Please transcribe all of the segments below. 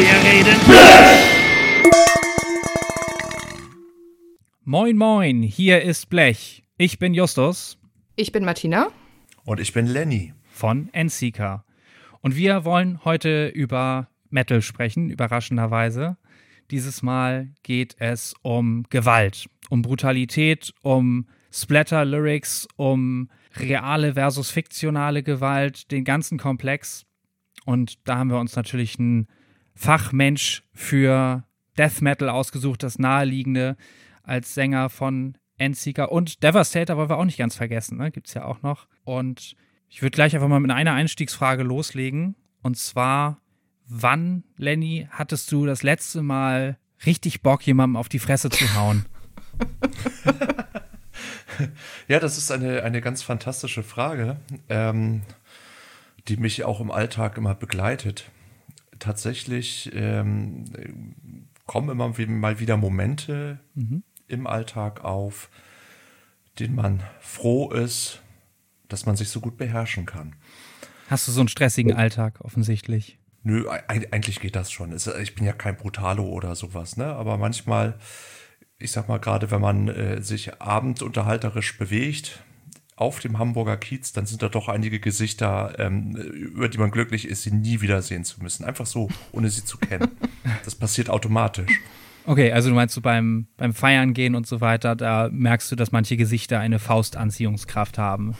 Wir reden Moin, moin, hier ist Blech. Ich bin Justus. Ich bin Martina. Und ich bin Lenny. Von Endseeker. Und wir wollen heute über Metal sprechen, überraschenderweise. Dieses Mal geht es um Gewalt, um Brutalität, um Splatter-Lyrics, um reale versus fiktionale Gewalt, den ganzen Komplex. Und da haben wir uns natürlich einen Fachmensch für Death Metal ausgesucht, das naheliegende als Sänger von Endseeker und Devastator wollen wir auch nicht ganz vergessen, ne? Gibt es ja auch noch. Und ich würde gleich einfach mal mit einer Einstiegsfrage loslegen. Und zwar, wann, Lenny, hattest du das letzte Mal richtig Bock, jemandem auf die Fresse zu hauen? ja, das ist eine, eine ganz fantastische Frage, ähm, die mich auch im Alltag immer begleitet. Tatsächlich ähm, kommen immer mal wieder Momente mhm. im Alltag auf, denen man froh ist, dass man sich so gut beherrschen kann. Hast du so einen stressigen Alltag offensichtlich? Nö, eigentlich geht das schon. Ich bin ja kein Brutalo oder sowas, ne? Aber manchmal ich sag mal, gerade wenn man äh, sich abendunterhalterisch bewegt auf dem Hamburger Kiez, dann sind da doch einige Gesichter, ähm, über die man glücklich ist, sie nie wiedersehen zu müssen. Einfach so, ohne sie zu kennen. Das passiert automatisch. Okay, also du meinst du beim, beim Feiern gehen und so weiter, da merkst du, dass manche Gesichter eine Faustanziehungskraft haben.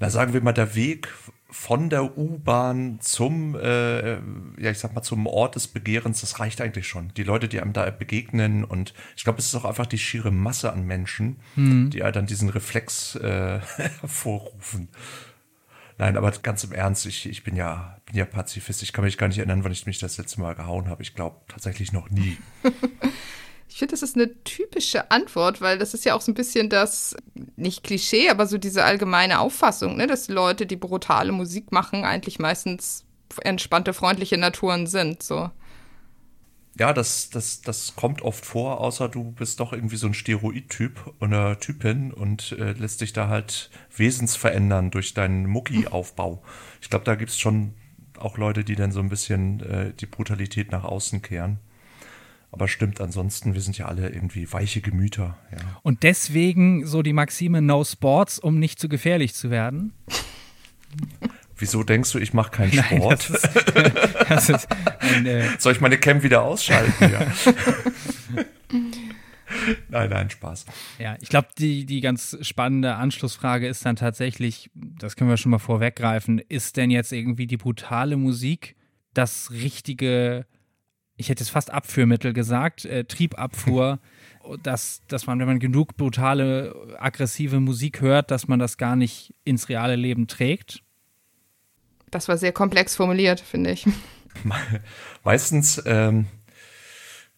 Na, sagen wir mal, der Weg von der U-Bahn zum, äh, ja, ich sag mal, zum Ort des Begehrens, das reicht eigentlich schon. Die Leute, die einem da begegnen und ich glaube, es ist auch einfach die schiere Masse an Menschen, mhm. die dann diesen Reflex äh, hervorrufen. Nein, aber ganz im Ernst, ich, ich bin ja, bin ja Pazifist. Ich kann mich gar nicht erinnern, wann ich mich das letzte Mal gehauen habe. Ich glaube tatsächlich noch nie. Ich finde, das ist eine typische Antwort, weil das ist ja auch so ein bisschen das, nicht Klischee, aber so diese allgemeine Auffassung, ne, dass Leute, die brutale Musik machen, eigentlich meistens entspannte, freundliche Naturen sind. So. Ja, das, das, das kommt oft vor, außer du bist doch irgendwie so ein Steroid-Typ oder Typin und äh, lässt dich da halt wesensverändern durch deinen Mucki-Aufbau. Ich glaube, da gibt es schon auch Leute, die dann so ein bisschen äh, die Brutalität nach außen kehren. Aber stimmt, ansonsten, wir sind ja alle irgendwie weiche Gemüter. Ja. Und deswegen so die Maxime No Sports, um nicht zu gefährlich zu werden? Wieso denkst du, ich mache keinen Sport? Nein, das ist, das ist ein, äh Soll ich meine Cam wieder ausschalten? Ja. nein, nein, Spaß. Ja, ich glaube, die, die ganz spannende Anschlussfrage ist dann tatsächlich, das können wir schon mal vorweggreifen, ist denn jetzt irgendwie die brutale Musik das richtige ich hätte es fast Abführmittel gesagt, äh, Triebabfuhr, dass, dass man, wenn man genug brutale, aggressive Musik hört, dass man das gar nicht ins reale Leben trägt? Das war sehr komplex formuliert, finde ich. Meistens, ähm,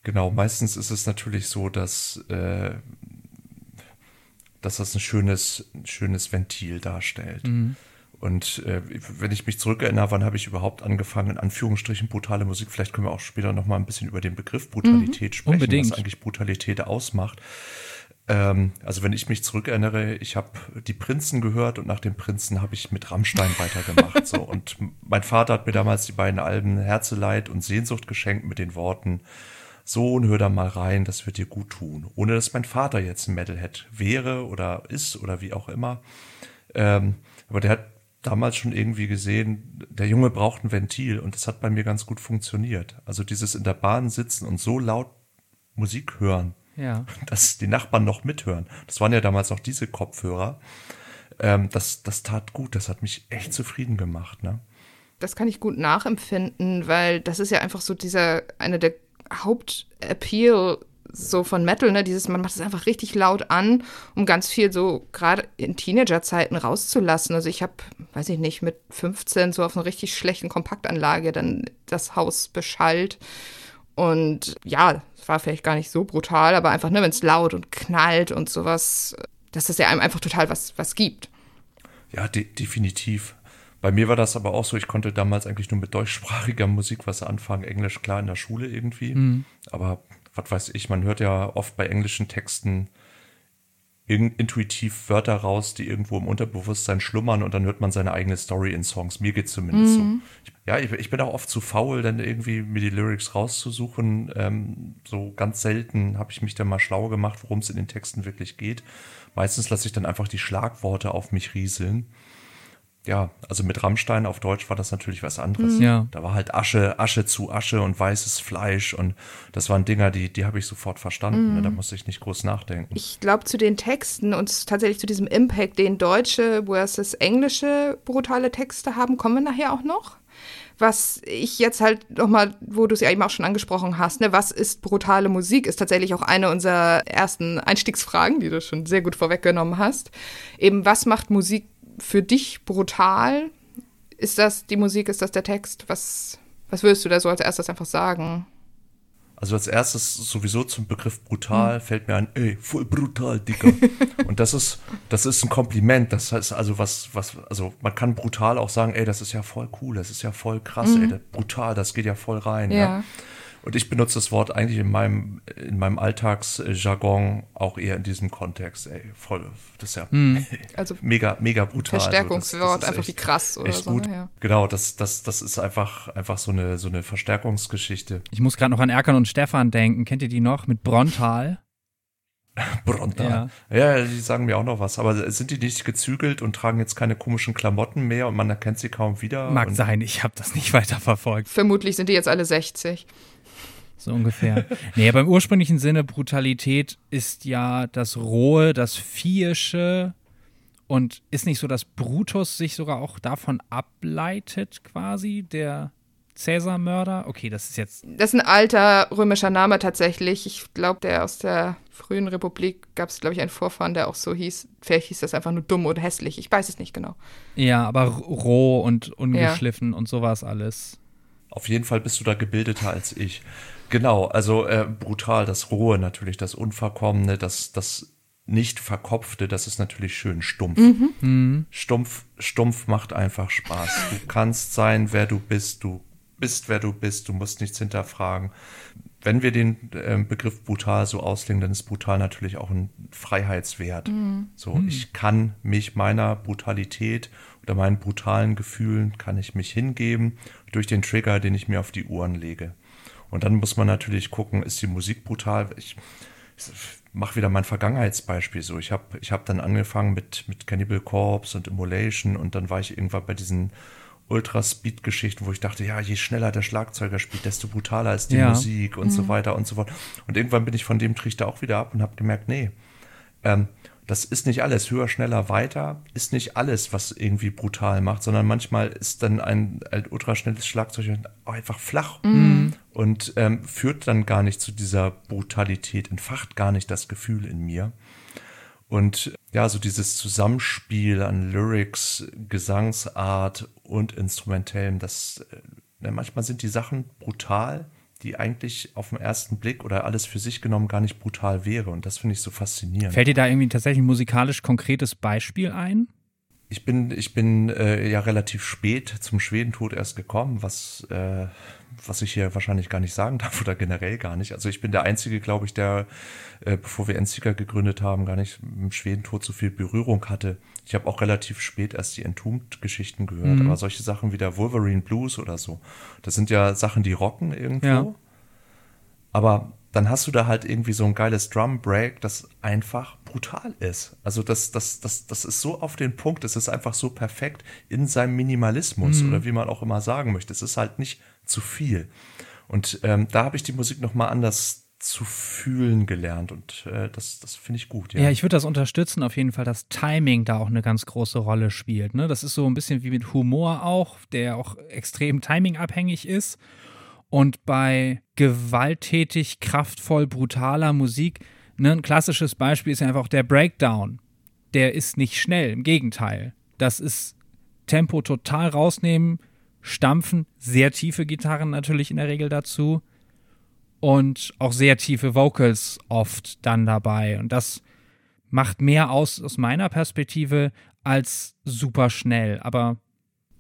genau, meistens ist es natürlich so, dass, äh, dass das ein schönes, schönes Ventil darstellt. Mhm. Und äh, wenn ich mich zurückerinnere, wann habe ich überhaupt angefangen, in Anführungsstrichen brutale Musik, vielleicht können wir auch später noch mal ein bisschen über den Begriff Brutalität mhm, sprechen, unbedingt. was eigentlich Brutalität ausmacht. Ähm, also wenn ich mich zurückerinnere, ich habe die Prinzen gehört und nach den Prinzen habe ich mit Rammstein weitergemacht. so. Und mein Vater hat mir damals die beiden Alben Herzeleid und Sehnsucht geschenkt mit den Worten, Sohn, hör da mal rein, das wird dir gut tun. Ohne dass mein Vater jetzt ein Metalhead wäre oder ist oder wie auch immer. Ähm, aber der hat damals schon irgendwie gesehen, der Junge braucht ein Ventil und das hat bei mir ganz gut funktioniert. Also dieses in der Bahn sitzen und so laut Musik hören, ja. dass die Nachbarn noch mithören. Das waren ja damals auch diese Kopfhörer. Ähm, das, das tat gut, das hat mich echt zufrieden gemacht. Ne? Das kann ich gut nachempfinden, weil das ist ja einfach so dieser, einer der Hauptappeal so von Metal, ne, dieses, man macht es einfach richtig laut an, um ganz viel so gerade in Teenagerzeiten rauszulassen. Also ich habe, weiß ich nicht, mit 15 so auf einer richtig schlechten Kompaktanlage dann das Haus beschallt. Und ja, es war vielleicht gar nicht so brutal, aber einfach, ne, wenn es laut und knallt und sowas, dass das ja einem einfach total was, was gibt. Ja, de definitiv. Bei mir war das aber auch so, ich konnte damals eigentlich nur mit deutschsprachiger Musik was anfangen, Englisch klar in der Schule irgendwie. Mhm. Aber was weiß ich, man hört ja oft bei englischen Texten intuitiv Wörter raus, die irgendwo im Unterbewusstsein schlummern und dann hört man seine eigene Story in Songs. Mir geht zumindest mhm. so. ja, ich, ich, bin auch oft zu faul, dann irgendwie mir die Lyrics rauszusuchen. Ähm, so ganz selten habe ich mich dann mal schlau gemacht, worum es in den Texten wirklich geht. Meistens lasse ich dann einfach die Schlagworte auf mich rieseln ja, also mit Rammstein auf Deutsch war das natürlich was anderes. Mhm. Ja. Da war halt Asche, Asche zu Asche und weißes Fleisch und das waren Dinger, die, die habe ich sofort verstanden. Mhm. Ne? Da musste ich nicht groß nachdenken. Ich glaube, zu den Texten und tatsächlich zu diesem Impact, den deutsche versus englische brutale Texte haben, kommen wir nachher auch noch. Was ich jetzt halt nochmal, wo du es ja eben auch schon angesprochen hast, ne, was ist brutale Musik, ist tatsächlich auch eine unserer ersten Einstiegsfragen, die du schon sehr gut vorweggenommen hast. Eben, was macht Musik für dich brutal? Ist das die Musik, ist das der Text? Was, was würdest du da so als erstes einfach sagen? Also als erstes sowieso zum Begriff brutal hm. fällt mir ein, ey, voll brutal, Dicker. und das ist, das ist ein Kompliment. Das heißt also was, was, also man kann brutal auch sagen, ey, das ist ja voll cool, das ist ja voll krass, mhm. ey, das, brutal, das geht ja voll rein. Ja. ja. Und ich benutze das Wort eigentlich in meinem, in meinem Alltagsjargon auch eher in diesem Kontext. Ey, voll, das ist ja hm. also mega, mega brutal. Verstärkungswort, also das, das einfach wie krass oder echt so. Gut. Ja. Genau, das, das, das ist einfach, einfach so eine, so eine Verstärkungsgeschichte. Ich muss gerade noch an Erkan und Stefan denken. Kennt ihr die noch mit Brontal? Brontal. Ja. ja, die sagen mir auch noch was. Aber sind die nicht gezügelt und tragen jetzt keine komischen Klamotten mehr und man erkennt sie kaum wieder? Mag sein, ich habe das nicht weiter verfolgt. Vermutlich sind die jetzt alle 60. So ungefähr. nee, aber im ursprünglichen Sinne, Brutalität ist ja das Rohe, das Viehische und ist nicht so, dass Brutus sich sogar auch davon ableitet, quasi, der Cäsar-Mörder? Okay, das ist jetzt. Das ist ein alter römischer Name tatsächlich. Ich glaube, der aus der frühen Republik gab es, glaube ich, einen Vorfahren, der auch so hieß. Vielleicht hieß das einfach nur dumm oder hässlich. Ich weiß es nicht genau. Ja, aber roh und ungeschliffen ja. und sowas alles. Auf jeden Fall bist du da gebildeter als ich. Genau, also äh, brutal, das Rohe natürlich, das Unverkommene, das, das nicht verkopfte, das ist natürlich schön stumpf. Mhm. Mhm. Stumpf, stumpf macht einfach Spaß. Du kannst sein, wer du bist, du bist, wer du bist, du musst nichts hinterfragen. Wenn wir den äh, Begriff brutal so auslegen, dann ist brutal natürlich auch ein Freiheitswert. Mhm. So, mhm. ich kann mich meiner Brutalität oder meinen brutalen Gefühlen kann ich mich hingeben durch den Trigger, den ich mir auf die Uhren lege. Und dann muss man natürlich gucken, ist die Musik brutal? Ich, ich mache wieder mein Vergangenheitsbeispiel so. Ich habe ich hab dann angefangen mit, mit Cannibal Corpse und Immolation und dann war ich irgendwann bei diesen Ultra-Speed-Geschichten, wo ich dachte, ja, je schneller der Schlagzeuger spielt, desto brutaler ist die ja. Musik und mhm. so weiter und so fort. Und irgendwann bin ich von dem Trichter auch wieder ab und habe gemerkt, nee, ähm, das ist nicht alles. Höher, schneller, weiter ist nicht alles, was irgendwie brutal macht, sondern manchmal ist dann ein, ein ultraschnelles Schlagzeug einfach flach mhm. und ähm, führt dann gar nicht zu dieser Brutalität, entfacht gar nicht das Gefühl in mir. Und ja, so dieses Zusammenspiel an Lyrics, Gesangsart und Instrumentellem, das äh, manchmal sind die Sachen brutal, die eigentlich auf den ersten Blick oder alles für sich genommen gar nicht brutal wäre. Und das finde ich so faszinierend. Fällt dir da irgendwie tatsächlich ein musikalisch konkretes Beispiel ein? Ich bin, ich bin äh, ja relativ spät zum Schwedentod erst gekommen, was, äh, was ich hier wahrscheinlich gar nicht sagen darf oder generell gar nicht. Also ich bin der Einzige, glaube ich, der, äh, bevor wir Enzika gegründet haben, gar nicht mit dem Schwedentod so viel Berührung hatte. Ich habe auch relativ spät erst die Entombed-Geschichten gehört, mhm. aber solche Sachen wie der Wolverine Blues oder so, das sind ja Sachen, die rocken irgendwo. Ja. Aber dann hast du da halt irgendwie so ein geiles Drum Break, das einfach brutal ist. Also das, das, das, das ist so auf den Punkt, es ist einfach so perfekt in seinem Minimalismus mhm. oder wie man auch immer sagen möchte. Es ist halt nicht zu viel. Und ähm, da habe ich die Musik nochmal anders zu fühlen gelernt und äh, das, das finde ich gut. Ja, ja ich würde das unterstützen auf jeden Fall, dass Timing da auch eine ganz große Rolle spielt. Ne? Das ist so ein bisschen wie mit Humor auch, der auch extrem timingabhängig ist. Und bei gewalttätig, kraftvoll, brutaler Musik, ne, ein klassisches Beispiel ist ja einfach der Breakdown. Der ist nicht schnell, im Gegenteil. Das ist Tempo total rausnehmen, stampfen, sehr tiefe Gitarren natürlich in der Regel dazu und auch sehr tiefe Vocals oft dann dabei. Und das macht mehr aus aus meiner Perspektive als super schnell. Aber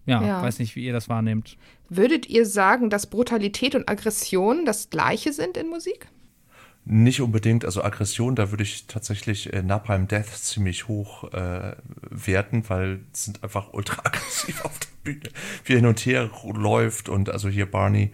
ja, ja, weiß nicht, wie ihr das wahrnehmt. Würdet ihr sagen, dass Brutalität und Aggression das gleiche sind in Musik? nicht unbedingt, also Aggression, da würde ich tatsächlich äh, Napalm Death ziemlich hoch äh, werten, weil es sind einfach ultra aggressiv auf der Bühne, wie hin und her läuft und also hier Barney.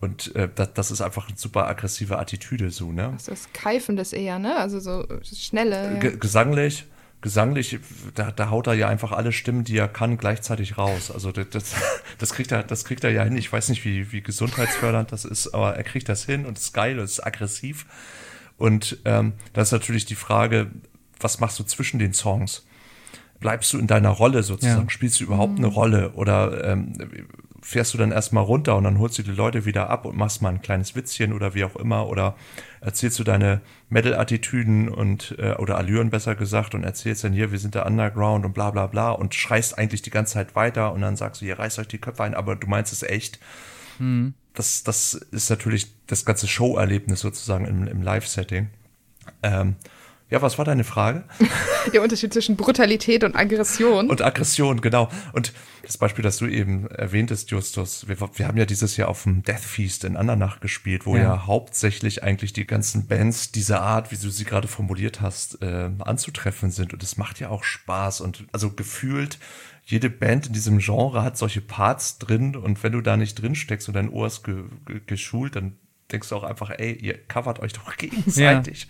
Und äh, das, das ist einfach eine super aggressive Attitüde so, ne? Das ist Keifendes eher, ne? Also so schnelle. G gesanglich, gesanglich, da, da haut er ja einfach alle Stimmen, die er kann, gleichzeitig raus. Also das, das, das, kriegt, er, das kriegt er ja hin. Ich weiß nicht, wie, wie gesundheitsfördernd das ist, aber er kriegt das hin und ist geil und ist aggressiv. Und ähm, das ist natürlich die Frage, was machst du zwischen den Songs? Bleibst du in deiner Rolle sozusagen? Ja. Spielst du überhaupt mhm. eine Rolle? Oder ähm, fährst du dann erstmal runter und dann holst du die Leute wieder ab und machst mal ein kleines Witzchen oder wie auch immer oder erzählst du deine Metal-Attitüden und äh, oder Allüren besser gesagt und erzählst dann hier, wir sind der Underground und bla bla bla und schreist eigentlich die ganze Zeit weiter und dann sagst du, hier reißt euch die Köpfe ein, aber du meinst es echt. Mhm. Das, das ist natürlich das ganze Show-Erlebnis sozusagen im, im Live-Setting. Ähm, ja, was war deine Frage? Der Unterschied zwischen Brutalität und Aggression. Und Aggression, genau. Und das Beispiel, das du eben erwähntest, Justus, wir, wir haben ja dieses Jahr auf dem Death Feast in Andernach gespielt, wo ja. ja hauptsächlich eigentlich die ganzen Bands dieser Art, wie du sie gerade formuliert hast, äh, anzutreffen sind. Und es macht ja auch Spaß. Und also gefühlt, jede Band in diesem Genre hat solche Parts drin. Und wenn du da nicht drin steckst und dein Ohr ist ge ge geschult, dann denkst du auch einfach, ey, ihr covert euch doch gegenseitig.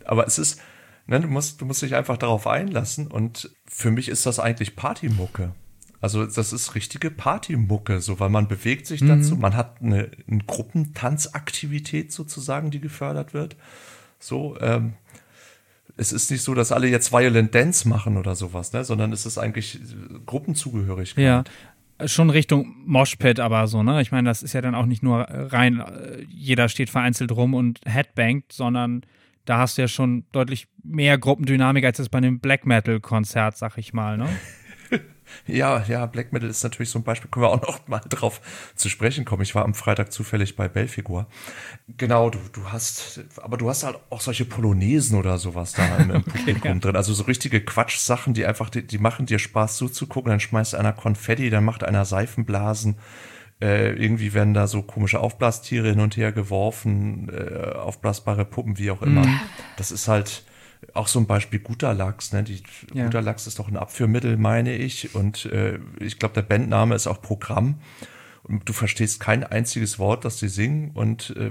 Ja. Aber es ist Ne, du, musst, du musst dich einfach darauf einlassen. Und für mich ist das eigentlich Partymucke. Also das ist richtige Partymucke, so weil man bewegt sich mhm. dazu, man hat eine, eine Gruppentanzaktivität sozusagen, die gefördert wird. So, ähm, es ist nicht so, dass alle jetzt Violent Dance machen oder sowas, ne? sondern es ist eigentlich Gruppenzugehörigkeit. Ja, schon Richtung Moshpit, aber so, ne? Ich meine, das ist ja dann auch nicht nur rein, äh, jeder steht vereinzelt rum und headbangt, sondern da hast du ja schon deutlich mehr Gruppendynamik als das bei einem Black Metal-Konzert, sag ich mal, ne? Ja, ja, Black Metal ist natürlich so ein Beispiel, können wir auch noch mal drauf zu sprechen kommen. Ich war am Freitag zufällig bei Belfigur. Genau, du, du hast, aber du hast halt auch solche Polonesen oder sowas da im, im Publikum ja. drin. Also so richtige Quatschsachen, die einfach, die, die machen dir Spaß zuzugucken. Dann schmeißt einer Konfetti, dann macht einer Seifenblasen. Äh, irgendwie werden da so komische Aufblastiere hin und her geworfen, äh, aufblasbare Puppen, wie auch immer. Mhm. Das ist halt auch so ein Beispiel guter Lachs. Ne? Die, ja. Guter Lachs ist doch ein Abführmittel, meine ich. Und äh, ich glaube, der Bandname ist auch Programm. Und du verstehst kein einziges Wort, das sie singen. Und äh,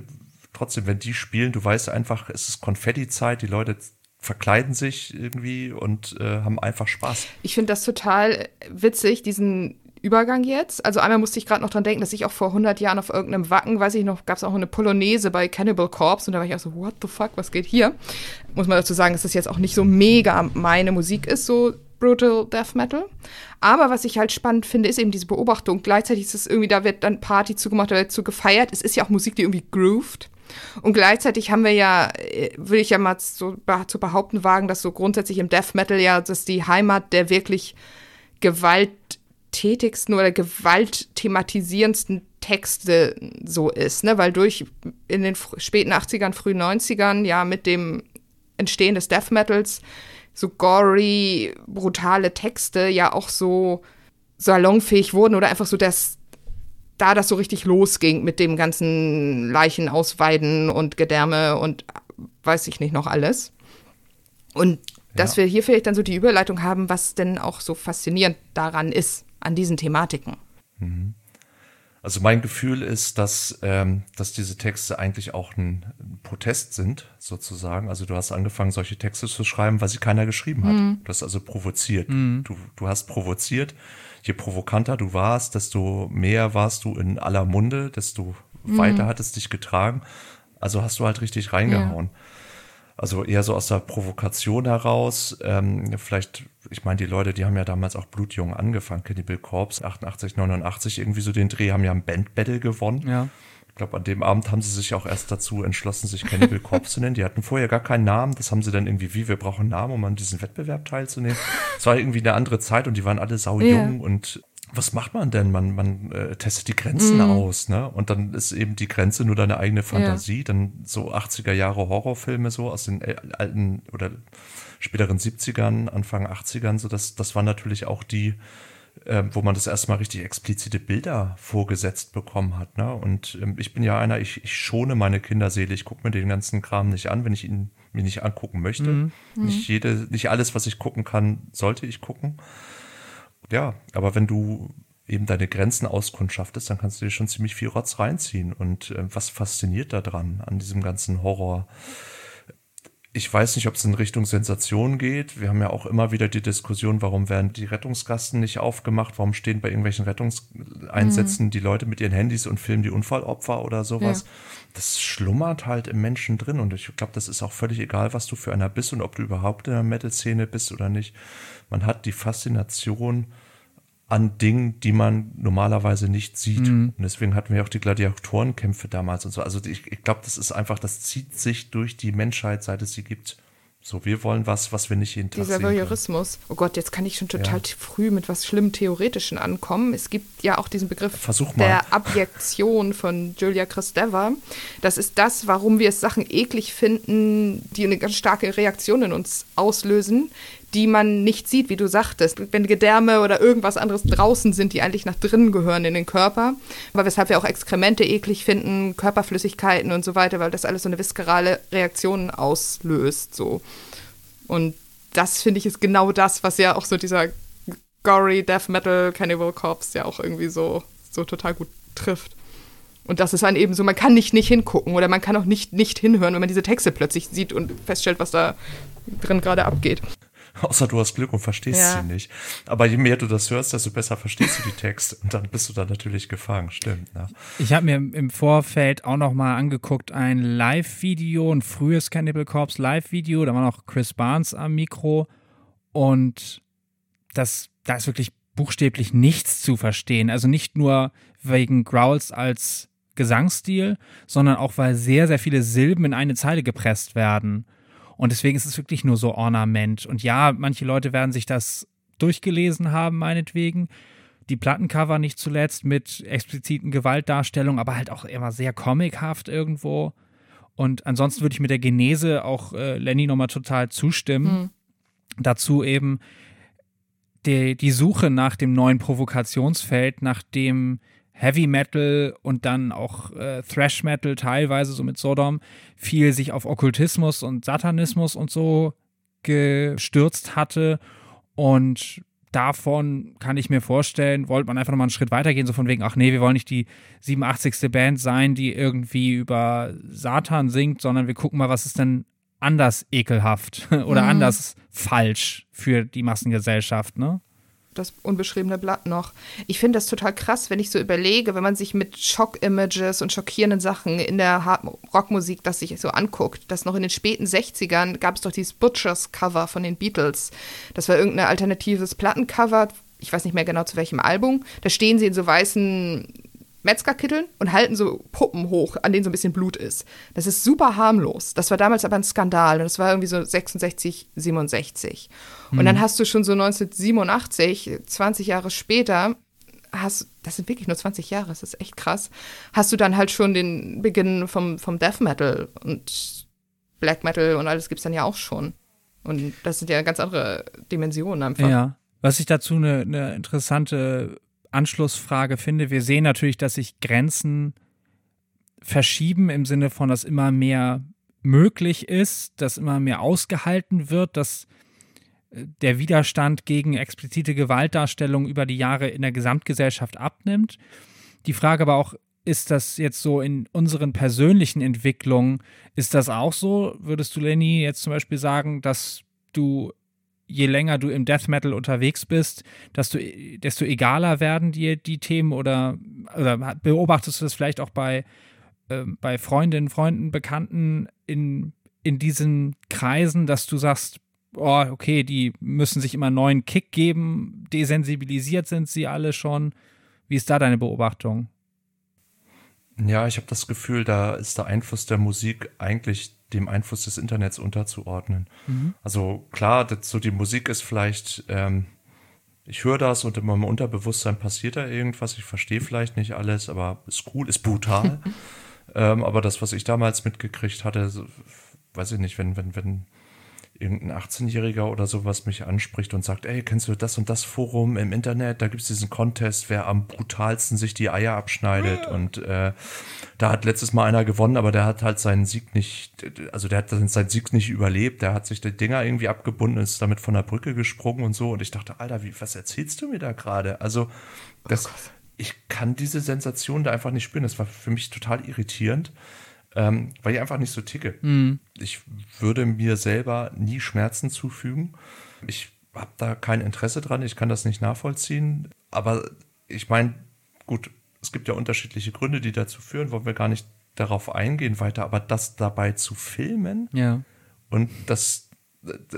trotzdem, wenn die spielen, du weißt einfach, es ist Konfetti-Zeit, die Leute verkleiden sich irgendwie und äh, haben einfach Spaß. Ich finde das total witzig, diesen Übergang jetzt. Also einmal musste ich gerade noch dran denken, dass ich auch vor 100 Jahren auf irgendeinem Wacken, weiß ich noch, gab es auch eine Polonaise bei Cannibal Corpse und da war ich auch so, what the fuck, was geht hier? Muss man dazu sagen, dass das jetzt auch nicht so mega meine Musik ist, so Brutal Death Metal. Aber was ich halt spannend finde, ist eben diese Beobachtung. Gleichzeitig ist es irgendwie, da wird dann Party zugemacht, da wird zu gefeiert. Es ist ja auch Musik, die irgendwie grooved. Und gleichzeitig haben wir ja, äh, will ich ja mal so zu behaupten wagen, dass so grundsätzlich im Death Metal ja, dass die Heimat der wirklich Gewalt tätigsten oder gewaltthematisierendsten Texte so ist, ne? weil durch in den späten 80ern, frühen 90ern, ja, mit dem Entstehen des Death Metals, so gory, brutale Texte ja auch so salonfähig wurden oder einfach so das, da das so richtig losging mit dem ganzen Leichen ausweiden und Gedärme und weiß ich nicht noch alles. Und dass ja. wir hier vielleicht dann so die Überleitung haben, was denn auch so faszinierend daran ist an diesen Thematiken. Mhm. Also mein Gefühl ist, dass, ähm, dass diese Texte eigentlich auch ein, ein, Protest sind, sozusagen. Also du hast angefangen, solche Texte zu schreiben, weil sie keiner geschrieben hat. Mhm. Du hast also provoziert. Mhm. Du, du hast provoziert. Je provokanter du warst, desto mehr warst du in aller Munde, desto mhm. weiter hat es dich getragen. Also hast du halt richtig reingehauen. Ja. Also eher so aus der Provokation heraus. Ähm, vielleicht, ich meine, die Leute, die haben ja damals auch blutjung angefangen. Cannibal Corpse, 88, 89, irgendwie so den Dreh, haben ja ein Bandbattle gewonnen. Ja. Ich glaube, an dem Abend haben sie sich auch erst dazu entschlossen, sich Cannibal Corpse zu nennen. Die hatten vorher gar keinen Namen. Das haben sie dann irgendwie, wie, wir brauchen einen Namen, um an diesem Wettbewerb teilzunehmen. Es war irgendwie eine andere Zeit und die waren alle saujung ja. und was macht man denn? Man, man äh, testet die Grenzen mm. aus, ne? Und dann ist eben die Grenze nur deine eigene Fantasie. Ja. Dann so 80er Jahre Horrorfilme so aus den alten oder späteren 70ern, Anfang 80ern, so das, das waren natürlich auch die äh, wo man das erstmal richtig explizite Bilder vorgesetzt bekommen hat. Ne? Und ähm, ich bin ja einer, ich, ich schone meine Kinderseele, ich gucke mir den ganzen Kram nicht an, wenn ich ihn mir nicht angucken möchte. Mhm. Nicht jede, nicht alles, was ich gucken kann, sollte ich gucken. Ja, aber wenn du eben deine Grenzen auskundschaftest, dann kannst du dir schon ziemlich viel Rotz reinziehen. Und äh, was fasziniert da dran an diesem ganzen Horror? Ich weiß nicht, ob es in Richtung Sensation geht. Wir haben ja auch immer wieder die Diskussion, warum werden die Rettungsgasten nicht aufgemacht? Warum stehen bei irgendwelchen Rettungseinsätzen mhm. die Leute mit ihren Handys und filmen die Unfallopfer oder sowas? Ja. Das schlummert halt im Menschen drin und ich glaube, das ist auch völlig egal, was du für einer bist und ob du überhaupt in der Metal-Szene bist oder nicht. Man hat die Faszination an Dingen, die man normalerweise nicht sieht. Mhm. Und deswegen hatten wir auch die Gladiatorenkämpfe damals und so. Also ich, ich glaube, das ist einfach, das zieht sich durch die Menschheit, seit es sie gibt. So, wir wollen was, was wir nicht jeden Tag Dieser Voyeurismus. Oh Gott, jetzt kann ich schon total ja. früh mit was schlimm Theoretischen ankommen. Es gibt ja auch diesen Begriff der Abjektion von Julia Kristeva. Das ist das, warum wir es Sachen eklig finden, die eine ganz starke Reaktion in uns auslösen, die man nicht sieht, wie du sagtest. Wenn Gedärme oder irgendwas anderes draußen sind, die eigentlich nach drinnen gehören in den Körper. Aber weshalb wir auch Exkremente eklig finden, Körperflüssigkeiten und so weiter, weil das alles so eine viscerale Reaktion auslöst. So. Und das finde ich ist genau das, was ja auch so dieser gory Death Metal Cannibal Corpse ja auch irgendwie so, so total gut trifft. Und das ist dann eben so, man kann nicht nicht hingucken oder man kann auch nicht nicht hinhören, wenn man diese Texte plötzlich sieht und feststellt, was da drin gerade abgeht. Außer du hast Glück und verstehst ja. sie nicht. Aber je mehr du das hörst, desto besser verstehst du die Texte und dann bist du da natürlich gefangen, stimmt. Ne? Ich habe mir im Vorfeld auch noch mal angeguckt ein Live-Video, ein frühes Cannibal Corpse Live-Video, da war noch Chris Barnes am Mikro und das, da ist wirklich buchstäblich nichts zu verstehen. Also nicht nur wegen Growls als Gesangsstil, sondern auch weil sehr, sehr viele Silben in eine Zeile gepresst werden. Und deswegen ist es wirklich nur so Ornament. Und ja, manche Leute werden sich das durchgelesen haben, meinetwegen. Die Plattencover nicht zuletzt mit expliziten Gewaltdarstellungen, aber halt auch immer sehr comichaft irgendwo. Und ansonsten würde ich mit der Genese auch äh, Lenny nochmal total zustimmen. Hm. Dazu eben die, die Suche nach dem neuen Provokationsfeld, nach dem Heavy Metal und dann auch äh, Thrash Metal teilweise, so mit Sodom, viel sich auf Okkultismus und Satanismus und so gestürzt hatte. Und davon kann ich mir vorstellen, wollte man einfach nochmal einen Schritt weitergehen, so von wegen, ach nee, wir wollen nicht die 87. Band sein, die irgendwie über Satan singt, sondern wir gucken mal, was ist denn anders ekelhaft oder mhm. anders falsch für die Massengesellschaft, ne? Das unbeschriebene Blatt noch. Ich finde das total krass, wenn ich so überlege, wenn man sich mit Schock-Images und schockierenden Sachen in der Rockmusik das sich so anguckt, dass noch in den späten 60ern gab es doch dieses Butchers-Cover von den Beatles. Das war irgendein alternatives Plattencover, ich weiß nicht mehr genau zu welchem Album. Da stehen sie in so weißen Metzgerkitteln und halten so Puppen hoch, an denen so ein bisschen Blut ist. Das ist super harmlos. Das war damals aber ein Skandal und das war irgendwie so 66, 67. Mhm. Und dann hast du schon so 1987, 20 Jahre später, hast, das sind wirklich nur 20 Jahre, das ist echt krass, hast du dann halt schon den Beginn vom, vom Death Metal und Black Metal und alles gibt es dann ja auch schon. Und das sind ja ganz andere Dimensionen einfach. Ja. Was ich dazu eine, eine interessante Anschlussfrage finde. Wir sehen natürlich, dass sich Grenzen verschieben im Sinne von, dass immer mehr möglich ist, dass immer mehr ausgehalten wird, dass äh, der Widerstand gegen explizite Gewaltdarstellung über die Jahre in der Gesamtgesellschaft abnimmt. Die Frage aber auch, ist das jetzt so in unseren persönlichen Entwicklungen, ist das auch so? Würdest du, Lenny, jetzt zum Beispiel sagen, dass du je länger du im Death Metal unterwegs bist, desto, desto egaler werden dir die Themen oder, oder beobachtest du das vielleicht auch bei, äh, bei Freundinnen, Freunden, Bekannten in, in diesen Kreisen, dass du sagst, oh, okay, die müssen sich immer neuen Kick geben, desensibilisiert sind sie alle schon. Wie ist da deine Beobachtung? Ja, ich habe das Gefühl, da ist der Einfluss der Musik eigentlich dem Einfluss des Internets unterzuordnen. Mhm. Also klar, so die Musik ist vielleicht, ähm, ich höre das und in meinem Unterbewusstsein passiert da irgendwas, ich verstehe vielleicht nicht alles, aber ist cool, ist brutal. ähm, aber das, was ich damals mitgekriegt hatte, weiß ich nicht, wenn, wenn, wenn irgendein 18-Jähriger oder sowas mich anspricht und sagt, ey, kennst du das und das Forum im Internet? Da gibt es diesen Contest, wer am brutalsten sich die Eier abschneidet. Ja. Und äh, da hat letztes Mal einer gewonnen, aber der hat halt seinen Sieg nicht, also der hat seinen Sieg nicht überlebt. Der hat sich die Dinger irgendwie abgebunden, ist damit von der Brücke gesprungen und so. Und ich dachte, Alter, wie, was erzählst du mir da gerade? Also, das, oh ich kann diese Sensation da einfach nicht spüren. Das war für mich total irritierend ähm, weil ich einfach nicht so ticke. Mhm. Ich würde mir selber nie Schmerzen zufügen. Ich habe da kein Interesse dran, ich kann das nicht nachvollziehen. Aber ich meine, gut, es gibt ja unterschiedliche Gründe, die dazu führen, wollen wir gar nicht darauf eingehen weiter, aber das dabei zu filmen ja. und das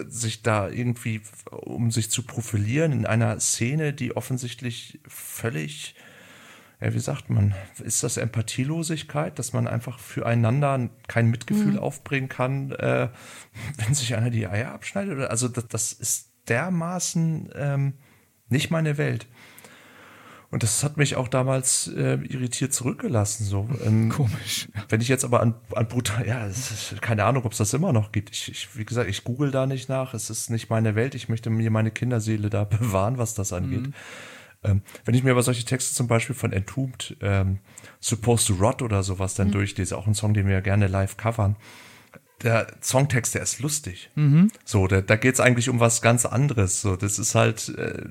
sich da irgendwie, um sich zu profilieren in einer Szene, die offensichtlich völlig ja, wie sagt man, ist das Empathielosigkeit, dass man einfach füreinander kein Mitgefühl mhm. aufbringen kann, äh, wenn sich einer die Eier abschneidet? Also das, das ist dermaßen ähm, nicht meine Welt. Und das hat mich auch damals äh, irritiert zurückgelassen. So. Ähm, Komisch. Wenn ich jetzt aber an, an brutal, ja, ist, keine Ahnung, ob es das immer noch gibt. Ich, ich, wie gesagt, ich google da nicht nach. Es ist nicht meine Welt. Ich möchte mir meine Kinderseele da bewahren, was das angeht. Mhm. Ähm, wenn ich mir aber solche Texte zum Beispiel von Entombed, ähm, Supposed to Rot oder sowas dann mhm. durchlese, auch ein Song, den wir gerne live covern, der Songtext, der ist lustig. Mhm. So, da, da geht es eigentlich um was ganz anderes. So, das ist halt, äh,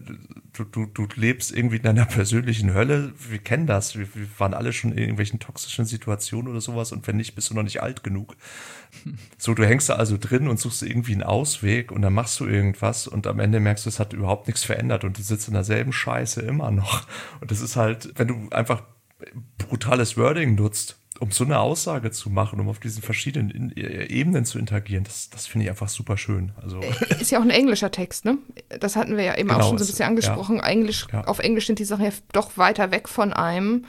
du, du, du lebst irgendwie in deiner persönlichen Hölle. Wir kennen das. Wir, wir waren alle schon in irgendwelchen toxischen Situationen oder sowas und wenn nicht, bist du noch nicht alt genug. So, du hängst da also drin und suchst irgendwie einen Ausweg und dann machst du irgendwas und am Ende merkst du, es hat überhaupt nichts verändert und du sitzt in derselben Scheiße immer noch. Und das ist halt, wenn du einfach brutales Wording nutzt um so eine Aussage zu machen, um auf diesen verschiedenen äh, Ebenen zu interagieren, das, das finde ich einfach super schön. Also äh, ist ja auch ein englischer Text, ne? Das hatten wir ja eben genau, auch schon so ein bisschen angesprochen. Ja. Englisch, ja. Auf Englisch sind die Sachen ja doch weiter weg von einem.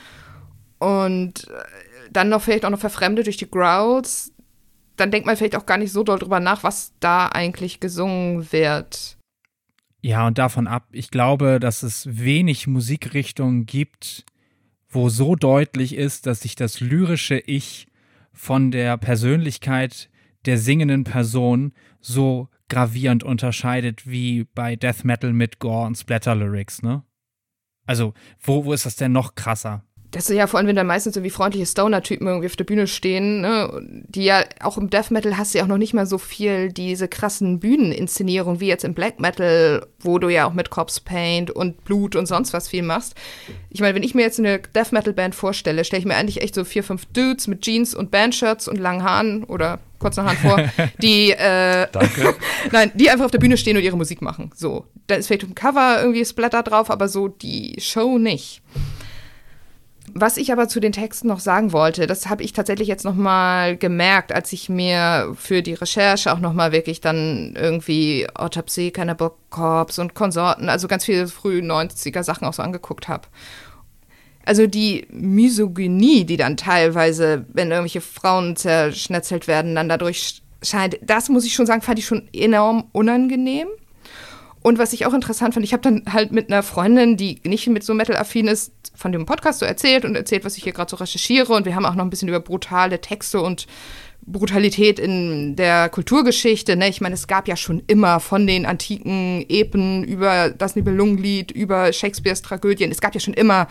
Und äh, dann noch vielleicht auch noch verfremdet durch die Growls. Dann denkt man vielleicht auch gar nicht so doll drüber nach, was da eigentlich gesungen wird. Ja, und davon ab, ich glaube, dass es wenig Musikrichtungen gibt, wo so deutlich ist, dass sich das lyrische Ich von der Persönlichkeit der singenden Person so gravierend unterscheidet wie bei Death Metal mit Gore und Splatter Lyrics, ne? Also, wo, wo ist das denn noch krasser? Das ist ja vor allem, wenn da meistens so wie freundliche Stoner-Typen irgendwie auf der Bühne stehen, ne, die ja auch im Death Metal hast du ja auch noch nicht mal so viel diese krassen Bühneninszenierungen wie jetzt im Black Metal, wo du ja auch mit Corpse Paint und Blut und sonst was viel machst. Ich meine, wenn ich mir jetzt eine Death Metal Band vorstelle, stelle ich mir eigentlich echt so vier, fünf Dudes mit Jeans und Bandshirts und langen Haaren oder kurzen Haaren vor, die äh, Danke. nein, die einfach auf der Bühne stehen und ihre Musik machen. So, da ist vielleicht ein Cover irgendwie Splatter drauf, aber so die Show nicht. Was ich aber zu den Texten noch sagen wollte, das habe ich tatsächlich jetzt noch mal gemerkt, als ich mir für die Recherche auch noch mal wirklich dann irgendwie Autopsie, Cannibal und Konsorten, also ganz viele frühen 90er Sachen auch so angeguckt habe. Also die Misogynie, die dann teilweise, wenn irgendwelche Frauen zerschnetzelt werden, dann dadurch scheint, das muss ich schon sagen, fand ich schon enorm unangenehm. Und was ich auch interessant fand, ich habe dann halt mit einer Freundin, die nicht mit so Metal-affin ist, von dem Podcast so erzählt und erzählt, was ich hier gerade so recherchiere. Und wir haben auch noch ein bisschen über brutale Texte und Brutalität in der Kulturgeschichte. Ne? Ich meine, es gab ja schon immer von den antiken Epen über das Nibelungenlied, über Shakespeares Tragödien, es gab ja schon immer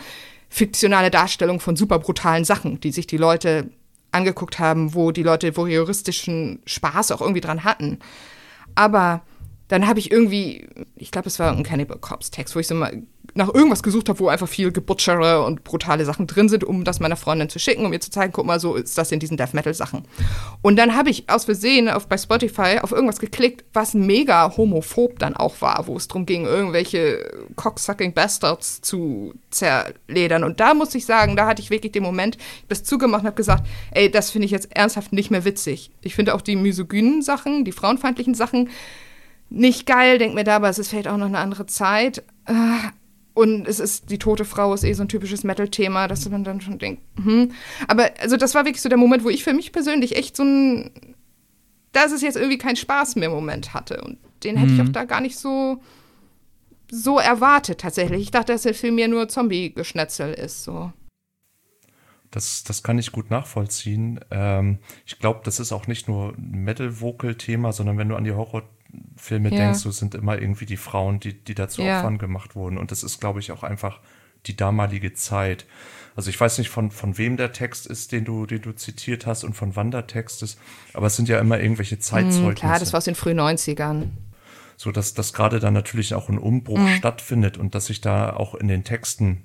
fiktionale Darstellungen von super brutalen Sachen, die sich die Leute angeguckt haben, wo die Leute voyeuristischen Spaß auch irgendwie dran hatten. Aber dann habe ich irgendwie, ich glaube, es war ein Cannibal Corpse Text, wo ich so mal nach irgendwas gesucht habe, wo einfach viel Gebutschere und brutale Sachen drin sind, um das meiner Freundin zu schicken, um ihr zu zeigen, guck mal, so ist das in diesen Death Metal Sachen. Und dann habe ich aus Versehen auf, bei Spotify auf irgendwas geklickt, was mega homophob dann auch war, wo es darum ging, irgendwelche cocksucking Bastards zu zerledern. Und da muss ich sagen, da hatte ich wirklich den Moment, ich das zugemacht und habe gesagt, ey, das finde ich jetzt ernsthaft nicht mehr witzig. Ich finde auch die misogynen Sachen, die frauenfeindlichen Sachen, nicht geil, denkt mir da, aber es ist vielleicht auch noch eine andere Zeit. Ah, und es ist, die tote Frau ist eh so ein typisches Metal-Thema, dass man dann schon denkt, hm. Aber also das war wirklich so der Moment, wo ich für mich persönlich echt so ein, dass es jetzt irgendwie kein Spaß mehr Moment hatte. Und den hätte mhm. ich auch da gar nicht so, so erwartet tatsächlich. Ich dachte, dass der Film ja nur Zombie-Geschnetzel ist, so. Das, das kann ich gut nachvollziehen. Ähm, ich glaube, das ist auch nicht nur ein Metal-Vocal-Thema, sondern wenn du an die Horror Filme Ja. denkst, so sind immer irgendwie die Frauen, die, die dazu Ja. Opfern gemacht wurden. Und das ist, glaube ich, auch einfach die damalige Zeit. Also ich weiß nicht, von, von wem der Text ist, den du, den du zitiert hast und von wann der Text ist, aber es sind ja immer irgendwelche Mhm, Zeitzeugnisse. klar, das war aus den frühen 90ern. so dass, dass gerade da natürlich auch ein Umbruch stattfindet und dass sich da auch in den Texten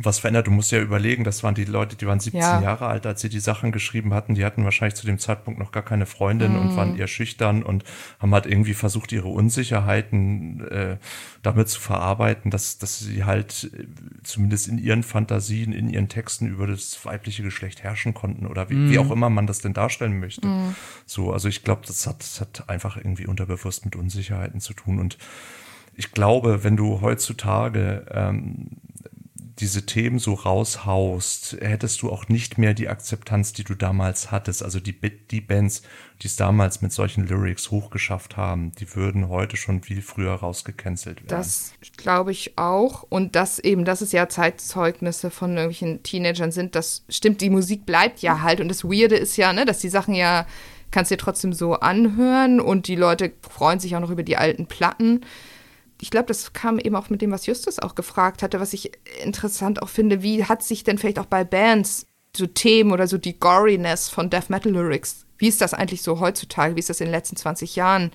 was verändert. Du musst ja überlegen, das waren die Leute, die waren 17 Ja. Jahre alt, als sie die Sachen geschrieben hatten. Die hatten wahrscheinlich zu dem Zeitpunkt noch gar keine Freundin und waren eher schüchtern und haben halt irgendwie versucht, ihre Unsicherheiten äh, damit zu verarbeiten, dass, dass sie halt äh, zumindest in ihren Fantasien, in ihren Texten über das weibliche Geschlecht herrschen konnten oder wie, wie auch immer man das denn darstellen möchte. So, also ich glaube, das hat, das hat einfach irgendwie unterbewusst mit Unsicherheiten zu tun und ich glaube, wenn du heutzutage ähm, diese Themen so raushaust, hättest du auch nicht mehr die Akzeptanz, die du damals hattest. Also die, die Bands, die es damals mit solchen Lyrics hochgeschafft haben, die würden heute schon viel früher rausgecancelt werden. Das glaube ich auch. Und das eben, dass es ja Zeitzeugnisse von irgendwelchen Teenagern sind, das stimmt, die Musik bleibt ja halt. Und das Weirde ist ja, ne, dass die Sachen ja, kannst dir trotzdem so anhören und die Leute freuen sich auch noch über die alten Platten. Ich glaube, das kam eben auch mit dem, was Justus auch gefragt hatte, was ich interessant auch finde. Wie hat sich denn vielleicht auch bei Bands so Themen oder so die Goriness von Death Metal Lyrics, wie ist das eigentlich so heutzutage? Wie ist das in den letzten 20 Jahren?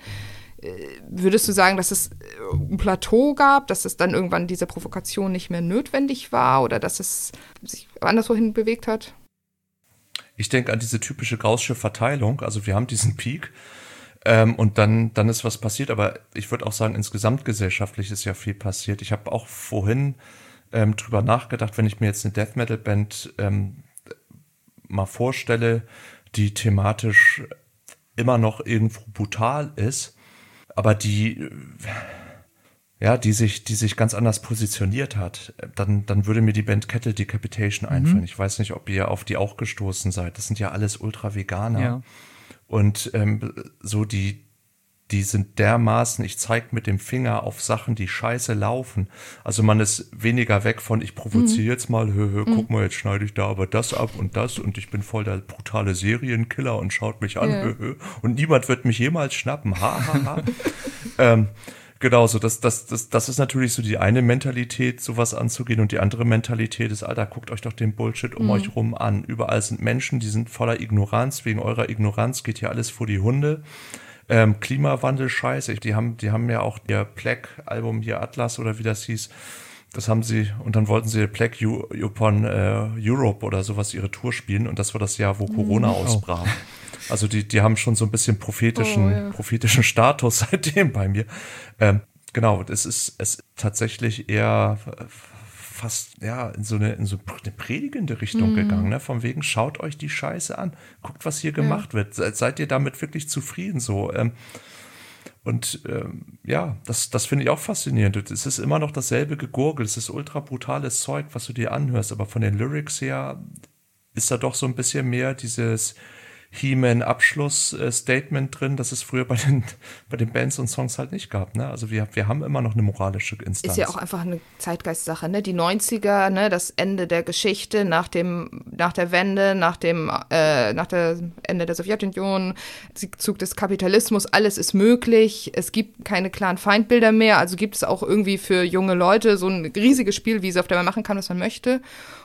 Würdest du sagen, dass es äh, ein Plateau gab, dass es dann irgendwann diese Provokation nicht mehr notwendig war oder dass es sich anderswohin bewegt hat? Ich denke an diese typische Gaußsche Verteilung. Also wir haben diesen Peak ähm, und dann, dann ist was passiert. Aber ich würde auch sagen, insgesamt gesellschaftlich ist ja viel passiert. Ich habe auch vorhin ähm, drüber nachgedacht, wenn ich mir jetzt eine Death Metal Band ähm, mal vorstelle, die thematisch immer noch irgendwo brutal ist, aber die ja, die sich, die sich ganz anders positioniert hat, dann, dann würde mir die Band Kettle Decapitation einfallen. Ich weiß nicht, ob ihr auf die auch gestoßen seid. Das sind ja alles Ultra-Veganer. Ja. Und ähm, so die, die sind dermaßen, ich zeige mit dem Finger auf Sachen, die scheiße laufen. Also man ist weniger weg von, ich provoziere jetzt mal, hö, hö, guck mal, jetzt schneide ich da aber das ab und das und ich bin voll der brutale Serienkiller und schaut mich an, Ja. hö, hö, und niemand wird mich jemals schnappen, ha, ha, ha. ähm, Genau, so das, das, das, das ist natürlich so die eine Mentalität, sowas anzugehen. Und die andere Mentalität ist, Alter, guckt euch doch den Bullshit um euch rum an. Überall sind Menschen, die sind voller Ignoranz. Wegen eurer Ignoranz geht hier alles vor die Hunde. Ähm, Klimawandel, scheiße. Die haben, die haben ja auch ihr Plague-Album hier Atlas oder wie das hieß. Das haben sie, und dann wollten sie Plague U- Upon äh, Europe oder sowas ihre Tour spielen. Und das war das Jahr, wo Corona ausbrach. Also die, die haben schon so ein bisschen prophetischen, Oh, ja. prophetischen Status seitdem bei mir. Ähm, genau, es ist es tatsächlich eher fast ja in so eine in so eine predigende Richtung Mhm. gegangen, ne? Von wegen schaut euch die Scheiße an, guckt, was hier gemacht wird, seid, seid ihr damit wirklich zufrieden so? Ähm, und ähm, ja, das, das finde ich auch faszinierend. Es ist immer noch dasselbe Gegurgel, es ist ultra brutales Zeug, was du dir anhörst, aber von den Lyrics her ist da doch so ein bisschen mehr dieses He-Man-Abschluss-Statement drin, das es früher bei den, bei den Bands und Songs halt nicht gab. Ne? Also wir, wir haben immer noch eine moralische Instanz. Ist ja auch einfach eine Zeitgeistsache, ne? Die 90er, ne, das Ende der Geschichte nach dem, nach der Wende, nach dem, äh, nach dem Ende der Sowjetunion, Zug des Kapitalismus, alles ist möglich. Es gibt keine klaren Feindbilder mehr, also gibt es auch irgendwie für junge Leute so ein riesiges Spielwiese, auf der man machen kann, was man möchte.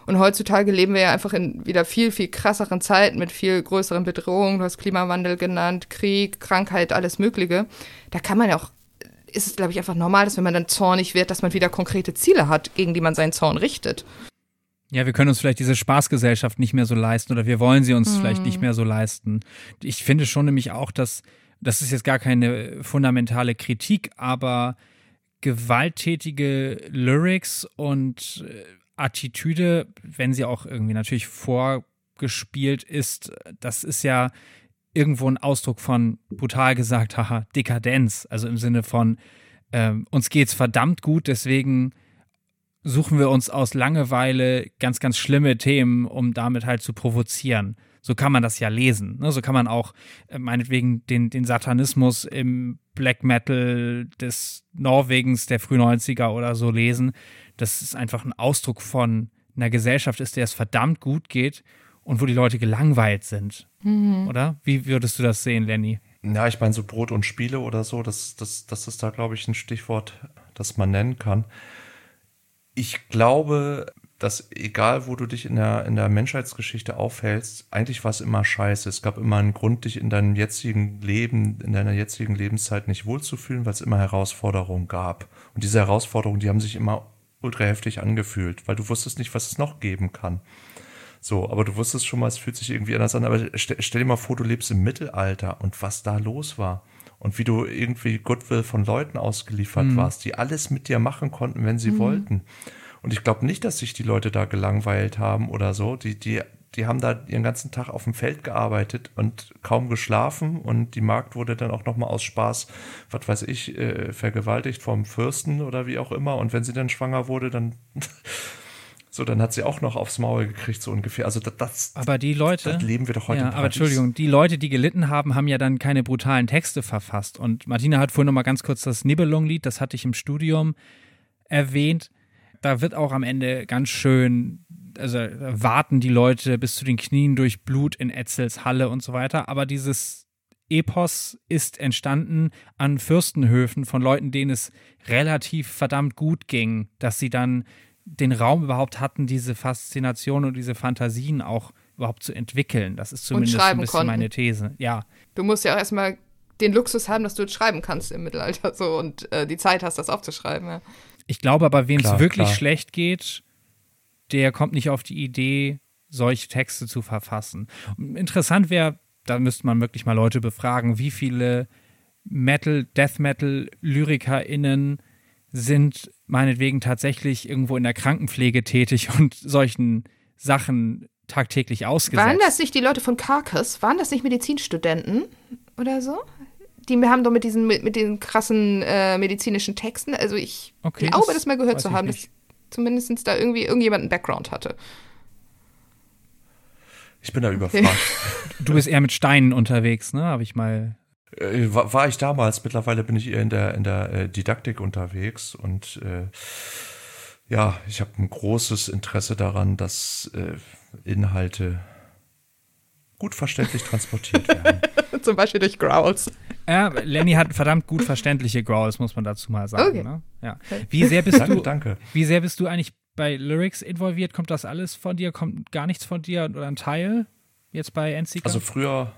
Und heutzutage leben wir ja einfach in wieder viel, viel krasseren Zeiten mit viel größeren Bedrohungen. Du hast Klimawandel genannt, Krieg, Krankheit, alles Mögliche. Da kann man ja auch ist es, glaube ich, einfach normal, dass wenn man dann zornig wird, dass man wieder konkrete Ziele hat, gegen die man seinen Zorn richtet. Ja, wir können uns vielleicht diese Spaßgesellschaft nicht mehr so leisten oder wir wollen sie uns vielleicht nicht mehr so leisten. Ich finde schon nämlich auch, dass das ist jetzt gar keine fundamentale Kritik, aber gewalttätige Lyrics und äh, Attitüde, wenn sie auch irgendwie natürlich vorgespielt ist, das ist ja irgendwo ein Ausdruck von, brutal gesagt, haha, Dekadenz. Also im Sinne von, ähm, uns geht's verdammt gut, deswegen suchen wir uns aus Langeweile ganz, ganz schlimme Themen, um damit halt zu provozieren. So kann man das ja lesen. Ne? So kann man auch äh, meinetwegen den, den Satanismus im Black Metal des Norwegens der frühen 90er oder so lesen. Das ist einfach ein Ausdruck von einer Gesellschaft ist, der es verdammt gut geht und wo die Leute gelangweilt sind. Oder? Wie würdest du das sehen, Lenny? Ja, ich meine, so Brot und Spiele oder so, das, das, das ist da, glaube ich, ein Stichwort, das man nennen kann. Ich glaube, dass egal, wo du dich in der, in der Menschheitsgeschichte aufhältst, eigentlich war es immer scheiße. Es gab immer einen Grund, dich in deinem jetzigen Leben, in deiner jetzigen Lebenszeit nicht wohlzufühlen, weil es immer Herausforderungen gab. Und diese Herausforderungen, die haben sich immer ultra heftig angefühlt, weil du wusstest nicht, was es noch geben kann. So, aber du wusstest schon mal, es fühlt sich irgendwie anders an. Aber stell, stell dir mal vor, du lebst im Mittelalter und was da los war. Und wie du irgendwie Goodwill von Leuten ausgeliefert mhm. warst, die alles mit dir machen konnten, wenn sie mhm. wollten. Und ich glaube nicht, dass sich die Leute da gelangweilt haben oder so. Die, die, die haben da ihren ganzen Tag auf dem Feld gearbeitet und kaum geschlafen. Und die Magd wurde dann auch nochmal aus Spaß, was weiß ich, äh, vergewaltigt vom Fürsten oder wie auch immer. Und wenn sie dann schwanger wurde, dann So, dann hat sie auch noch aufs Maul gekriegt, so ungefähr. Also das, das aber die Leute, das leben wir doch heute. Ja, aber Entschuldigung, die Leute, die gelitten haben, haben ja dann keine brutalen Texte verfasst. Und Martina hat vorhin noch mal ganz kurz das Nibelungenlied, das hatte ich im Studium erwähnt. Da wird auch am Ende ganz schön, also warten die Leute bis zu den Knien durch Blut in Etzels Halle und so weiter. Aber dieses Epos ist entstanden an Fürstenhöfen von Leuten, denen es relativ verdammt gut ging, dass sie dann den Raum überhaupt hatten, diese Faszination und diese Fantasien auch überhaupt zu entwickeln. Das ist zumindest ein bisschen konnten. meine These. Ja. Du musst ja auch erstmal den Luxus haben, dass du jetzt schreiben kannst im Mittelalter so und äh, die Zeit hast, das aufzuschreiben. Ja. Ich glaube aber, wem es wirklich klar. schlecht geht, der kommt nicht auf die Idee, solche Texte zu verfassen. Interessant wäre, da müsste man wirklich mal Leute befragen, wie viele Metal, Death Metal LyrikerInnen sind meinetwegen tatsächlich irgendwo in der Krankenpflege tätig und solchen Sachen tagtäglich ausgesetzt. Waren das nicht die Leute von Carcass? Waren das nicht Medizinstudenten oder so? Die haben doch mit diesen, mit, mit den krassen äh, medizinischen Texten, also ich okay, glaube, das, das mal gehört zu haben, dass zumindest da irgendwie irgendjemand einen Background hatte. Ich bin da überfragt. du bist eher mit Steinen unterwegs, ne? Habe ich mal äh, war, war, ich damals, mittlerweile bin ich eher in der, in der äh, Didaktik unterwegs und äh, ja, ich habe ein großes Interesse daran, dass äh, Inhalte gut verständlich transportiert werden. Zum Beispiel durch Growls. Ja, Lenny hat verdammt gut verständliche Growls, muss man dazu mal sagen. Okay. Ne? Ja. Wie sehr bist danke, du? Danke. Wie sehr bist du eigentlich bei Lyrics involviert? Kommt das alles von dir? Kommt gar nichts von dir oder ein Teil jetzt bei NCK? Also früher,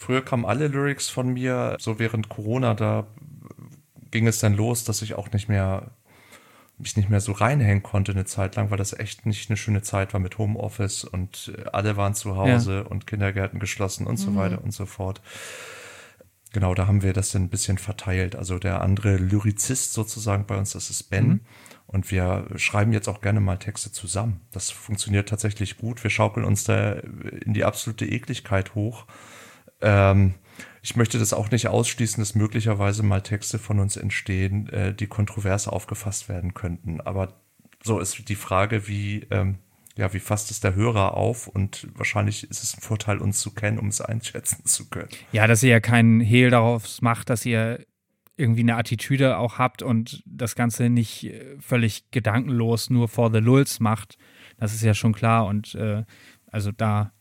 Früher kamen alle Lyrics von mir, so während Corona, da ging es dann los, dass ich auch nicht mehr mich nicht mehr so reinhängen konnte eine Zeit lang, weil das echt nicht eine schöne Zeit war mit Homeoffice und alle waren zu Hause ja. und Kindergärten geschlossen und mhm. so weiter und so fort. Genau, da haben wir das dann ein bisschen verteilt. Also der andere Lyrizist sozusagen bei uns, das ist Ben. Mhm. Und wir schreiben jetzt auch gerne mal Texte zusammen. Das funktioniert tatsächlich gut. Wir schaukeln uns da in die absolute Ekligkeit hoch ähm, ich möchte das auch nicht ausschließen, dass möglicherweise mal Texte von uns entstehen, äh, die kontrovers aufgefasst werden könnten. Aber so ist die Frage, wie, ähm, ja, wie fasst es der Hörer auf? Und wahrscheinlich ist es ein Vorteil, uns zu kennen, um es einschätzen zu können. Ja, dass ihr ja keinen Hehl darauf macht, dass ihr irgendwie eine Attitüde auch habt und das Ganze nicht äh, völlig gedankenlos nur for the lulz macht. Das ist ja schon klar. Und äh, also da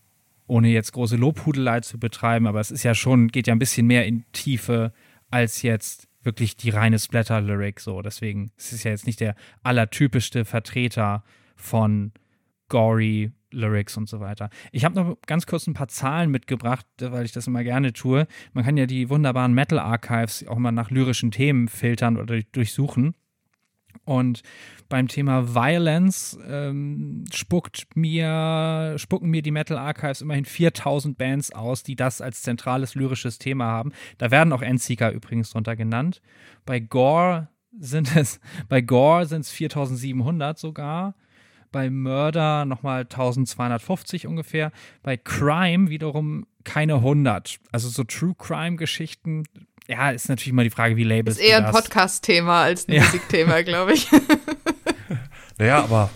ohne jetzt große Lobhudelei zu betreiben, aber es ist ja schon, geht ja ein bisschen mehr in Tiefe als jetzt wirklich die reine Splatter-Lyric so. Deswegen es ist ja jetzt nicht der allertypischste Vertreter von gory Lyrics und so weiter. Ich habe noch ganz kurz ein paar Zahlen mitgebracht, weil ich das immer gerne tue. Man kann ja die wunderbaren Metal Archives auch mal nach lyrischen Themen filtern oder durchsuchen. Und beim Thema Violence ähm, spuckt mir, spucken mir die Metal Archives immerhin 4000 Bands aus, die das als zentrales lyrisches Thema haben. Da werden auch Endseeker übrigens drunter genannt. Bei Gore sind es, bei Gore sind es 4700 sogar. Bei Murder nochmal 1250 ungefähr. Bei Crime wiederum keine 100. Also so True Crime Geschichten ja, ist natürlich mal die Frage, wie Labels. Ist eher ein Podcast-Thema als ein ja. Musikthema, glaube ich. naja, aber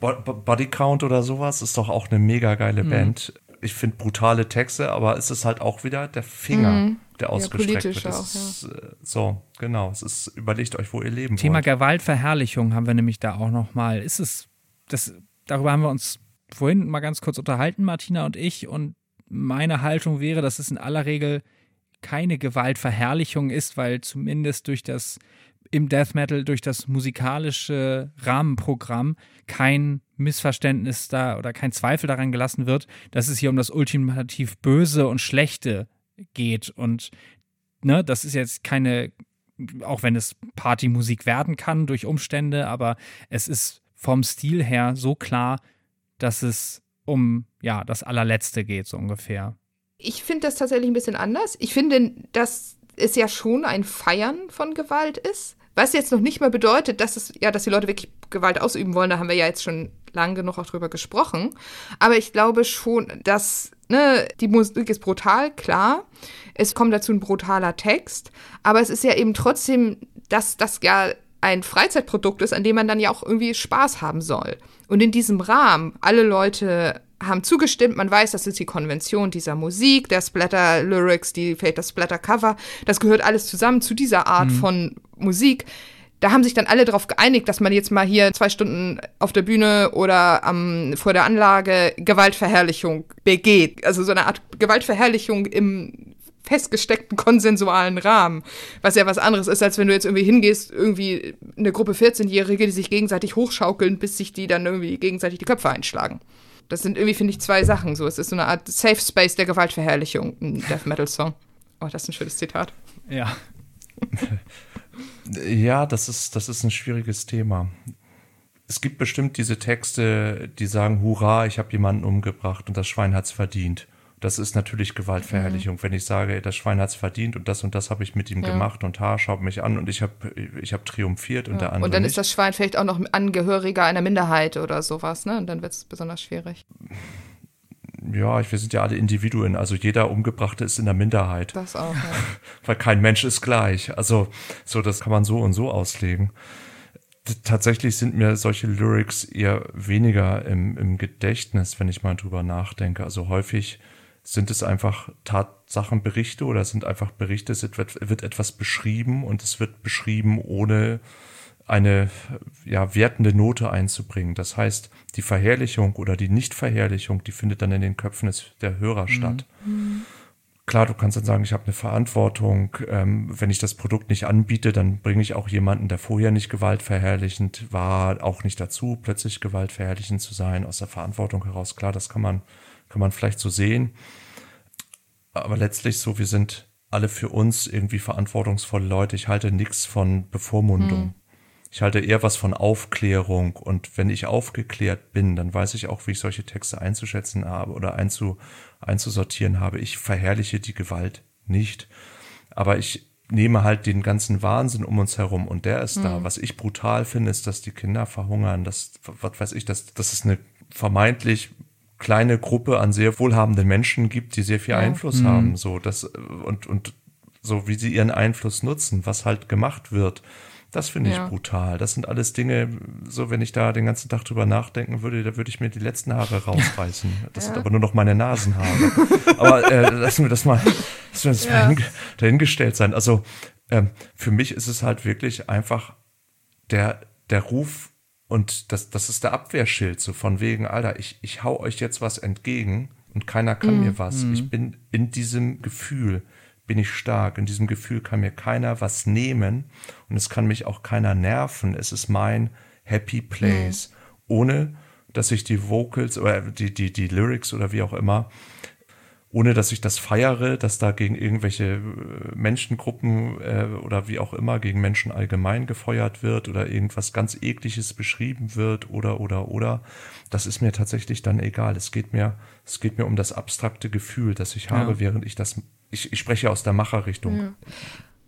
Body Count oder sowas ist doch auch eine mega geile mhm. Band. Ich finde brutale Texte, aber es ist halt auch wieder der Finger, mhm. der ausgestreckt ja, wird. Auch, ist, ja. Äh, so, genau. Es ist, überlegt euch, wo ihr leben Thema wollt. Gewaltverherrlichung haben wir nämlich da auch noch mal. Ist es, das, darüber haben wir uns vorhin mal ganz kurz unterhalten, Martina und ich. Und meine Haltung wäre, dass es in aller Regel keine Gewaltverherrlichung ist, weil zumindest durch das im Death Metal durch das musikalische Rahmenprogramm kein Missverständnis da oder kein Zweifel daran gelassen wird, dass es hier um das ultimativ Böse und Schlechte geht. Und ne, das ist jetzt keine, auch wenn es Partymusik werden kann durch Umstände, aber es ist vom Stil her so klar, dass es um ja das allerletzte geht, so ungefähr. Ich finde das tatsächlich ein bisschen anders. Ich finde, dass es ja schon ein Feiern von Gewalt ist. Was jetzt noch nicht mal bedeutet, dass es, ja, dass die Leute wirklich Gewalt ausüben wollen, da haben wir ja jetzt schon lang genug auch drüber gesprochen. Aber ich glaube schon, dass, ne, die Musik ist brutal, klar. Es kommt dazu ein brutaler Text, aber es ist ja eben trotzdem, dass das ja ein Freizeitprodukt ist, an dem man dann ja auch irgendwie Spaß haben soll. Und in diesem Rahmen, alle Leute haben zugestimmt, man weiß, das ist die Konvention dieser Musik, der Splatter-Lyrics, die vielleicht das Splatter-Cover, das gehört alles zusammen zu dieser Art mhm. von Musik. Da haben sich dann alle darauf geeinigt, dass man jetzt mal hier zwei Stunden auf der Bühne oder ähm, vor der Anlage Gewaltverherrlichung begeht. Also so eine Art Gewaltverherrlichung im festgesteckten konsensualen Rahmen, was ja was anderes ist, als wenn du jetzt irgendwie hingehst, irgendwie eine Gruppe 14-Jährige, die sich gegenseitig hochschaukeln, bis sich die dann irgendwie gegenseitig die Köpfe einschlagen. Das sind irgendwie, finde ich, zwei Sachen. So, es ist so eine Art Safe Space der Gewaltverherrlichung, ein Death Metal Song. Oh, das ist ein schönes Zitat. Ja. ja, das ist, das ist ein schwieriges Thema. Es gibt bestimmt diese Texte, die sagen, hurra, ich habe jemanden umgebracht und das Schwein hat's verdient. Das ist natürlich Gewaltverherrlichung, mhm. wenn ich sage, das Schwein hat es verdient und das und das habe ich mit ihm ja. gemacht und ha, schaut mich an und ich habe ich hab triumphiert und der andere. Und dann nicht. ist das Schwein vielleicht auch noch Angehöriger einer Minderheit oder sowas, ne? Und dann wird es besonders schwierig. Ja, wir sind ja alle Individuen, also jeder Umgebrachte ist in der Minderheit. Das auch, ja. Weil kein Mensch ist gleich. Also, so, das kann man so und so auslegen tatsächlich sind mir solche Lyrics eher weniger im, im Gedächtnis, wenn ich mal drüber nachdenke. Also häufig sind es einfach Tatsachenberichte oder sind einfach Berichte, es wird, etwas beschrieben und es wird beschrieben, ohne eine ja, wertende Note einzubringen. Das heißt, die Verherrlichung oder die Nichtverherrlichung, die findet dann in den Köpfen des, der Hörer mhm. statt. Klar, du kannst dann sagen, ich habe eine Verantwortung. Ähm, wenn ich das Produkt nicht anbiete, dann bringe ich auch jemanden, der vorher nicht gewaltverherrlichend war, auch nicht dazu, plötzlich gewaltverherrlichend zu sein, aus der Verantwortung heraus. Klar, das kann man kann man vielleicht so sehen. Aber letztlich so, wir sind alle für uns irgendwie verantwortungsvolle Leute. Ich halte nichts von Bevormundung. Hm. Ich halte eher was von Aufklärung. Und wenn ich aufgeklärt bin, dann weiß ich auch, wie ich solche Texte einzuschätzen habe oder einzu, einzusortieren habe. Ich verherrliche die Gewalt nicht. Aber ich nehme halt den ganzen Wahnsinn um uns herum und der ist hm. da. Was ich brutal finde, ist, dass die Kinder verhungern. Das, was weiß ich, das, das ist eine vermeintlich kleine Gruppe an sehr wohlhabenden Menschen gibt, die sehr viel ja. Einfluss mhm. haben, so das und und so wie sie ihren Einfluss nutzen, was halt gemacht wird. Das finde ich ja. brutal. Das sind alles Dinge, so wenn ich da den ganzen Tag drüber nachdenken würde, da würde ich mir die letzten Haare rausreißen. Das ja. sind aber nur noch meine Nasenhaare. aber äh, lassen wir das mal, lassen wir das ja. mal dahingestellt sein. Also ähm, für mich ist es halt wirklich einfach der, der Ruf und das, das ist der Abwehrschild, so von wegen, Alter, ich, ich hau euch jetzt was entgegen und keiner kann mm. mir was. Mm. Ich bin in diesem Gefühl, bin ich stark. In diesem Gefühl kann mir keiner was nehmen und es kann mich auch keiner nerven. Es ist mein Happy Place. Mm. Ohne, dass ich die Vocals oder die, die, die Lyrics oder wie auch immer ohne dass ich das feiere, dass da gegen irgendwelche äh, Menschengruppen äh, oder wie auch immer gegen Menschen allgemein gefeuert wird oder irgendwas ganz ekliges beschrieben wird oder oder oder das ist mir tatsächlich dann egal. Es geht mir es geht mir um das abstrakte Gefühl, das ich habe, ja. während ich das ich, ich spreche aus der Macherrichtung. Ja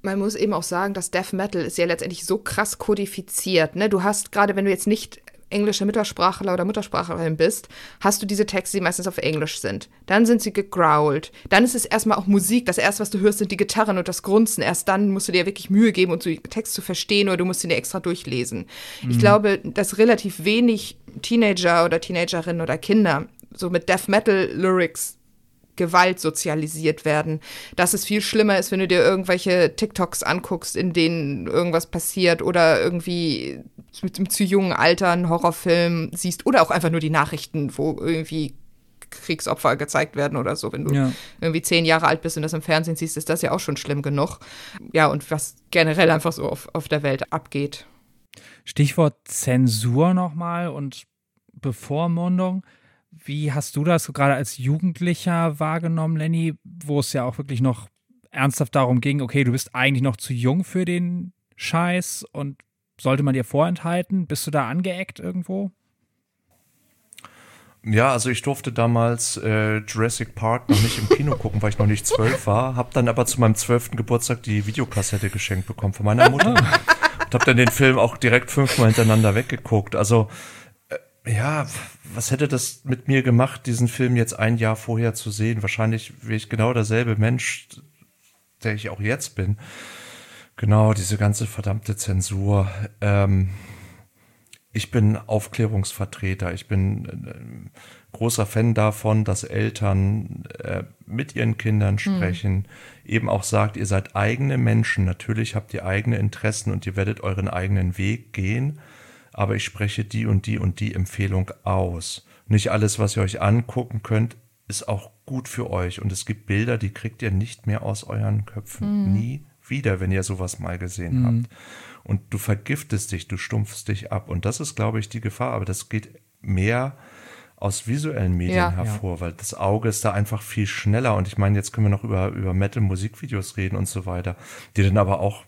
man muss eben auch sagen, dass Death Metal ist ja letztendlich so krass kodifiziert. Ne? Du hast gerade, wenn du jetzt nicht englischer Muttersprachler oder Muttersprachlerin bist, hast du diese Texte, die meistens auf Englisch sind. Dann sind sie gegrowled. Dann ist es erstmal auch Musik. Das erste, was du hörst, sind die Gitarren und das Grunzen. Erst dann musst du dir wirklich Mühe geben, um den Text zu verstehen oder du musst ihn dir extra durchlesen. Mhm. Ich glaube, dass relativ wenig Teenager oder Teenagerinnen oder Kinder so mit Death Metal Lyrics Gewalt sozialisiert werden. Dass es viel schlimmer ist, wenn du dir irgendwelche TikToks anguckst, in denen irgendwas passiert oder irgendwie mit einem zu jungen Alter einen Horrorfilm siehst oder auch einfach nur die Nachrichten, wo irgendwie Kriegsopfer gezeigt werden oder so. Wenn du Ja. irgendwie zehn Jahre alt bist und das im Fernsehen siehst, ist das ja auch schon schlimm genug. Ja, und was generell einfach so auf, auf der Welt abgeht. Stichwort Zensur nochmal und Bevormundung. Wie hast du das gerade als Jugendlicher wahrgenommen, Lenny, wo es ja auch wirklich noch ernsthaft darum ging, okay, du bist eigentlich noch zu jung für den Scheiß und sollte man dir vorenthalten? Bist du da angeeckt irgendwo? Ja, also ich durfte damals äh, Jurassic Park noch nicht im Kino gucken, weil ich noch nicht zwölf war. Hab dann aber zu meinem zwölften Geburtstag die Videokassette geschenkt bekommen von meiner Mutter. und hab dann den Film auch direkt fünfmal hintereinander weggeguckt. Also ja, was hätte das mit mir gemacht, diesen Film jetzt ein Jahr vorher zu sehen? Wahrscheinlich wäre ich genau derselbe Mensch, der ich auch jetzt bin. Genau, diese ganze verdammte Zensur. Ähm, ich bin Aufklärungsvertreter. Ich bin äh, großer Fan davon, dass Eltern äh, mit ihren Kindern sprechen, eben auch sagt, ihr seid eigene Menschen. Natürlich habt ihr eigene Interessen und ihr werdet euren eigenen Weg gehen. Aber ich spreche die und die und die Empfehlung aus. Nicht alles, was ihr euch angucken könnt, ist auch gut für euch. Und es gibt Bilder, die kriegt ihr nicht mehr aus euren Köpfen. Nie wieder, wenn ihr sowas mal gesehen habt. Und du vergiftest dich, du stumpfst dich ab. Und das ist, glaube ich, die Gefahr. Aber das geht mehr aus visuellen Medien Ja. hervor, weil das Auge ist da einfach viel schneller. Und ich meine, jetzt können wir noch über, über Metal-Musikvideos reden und so weiter, die dann aber auch,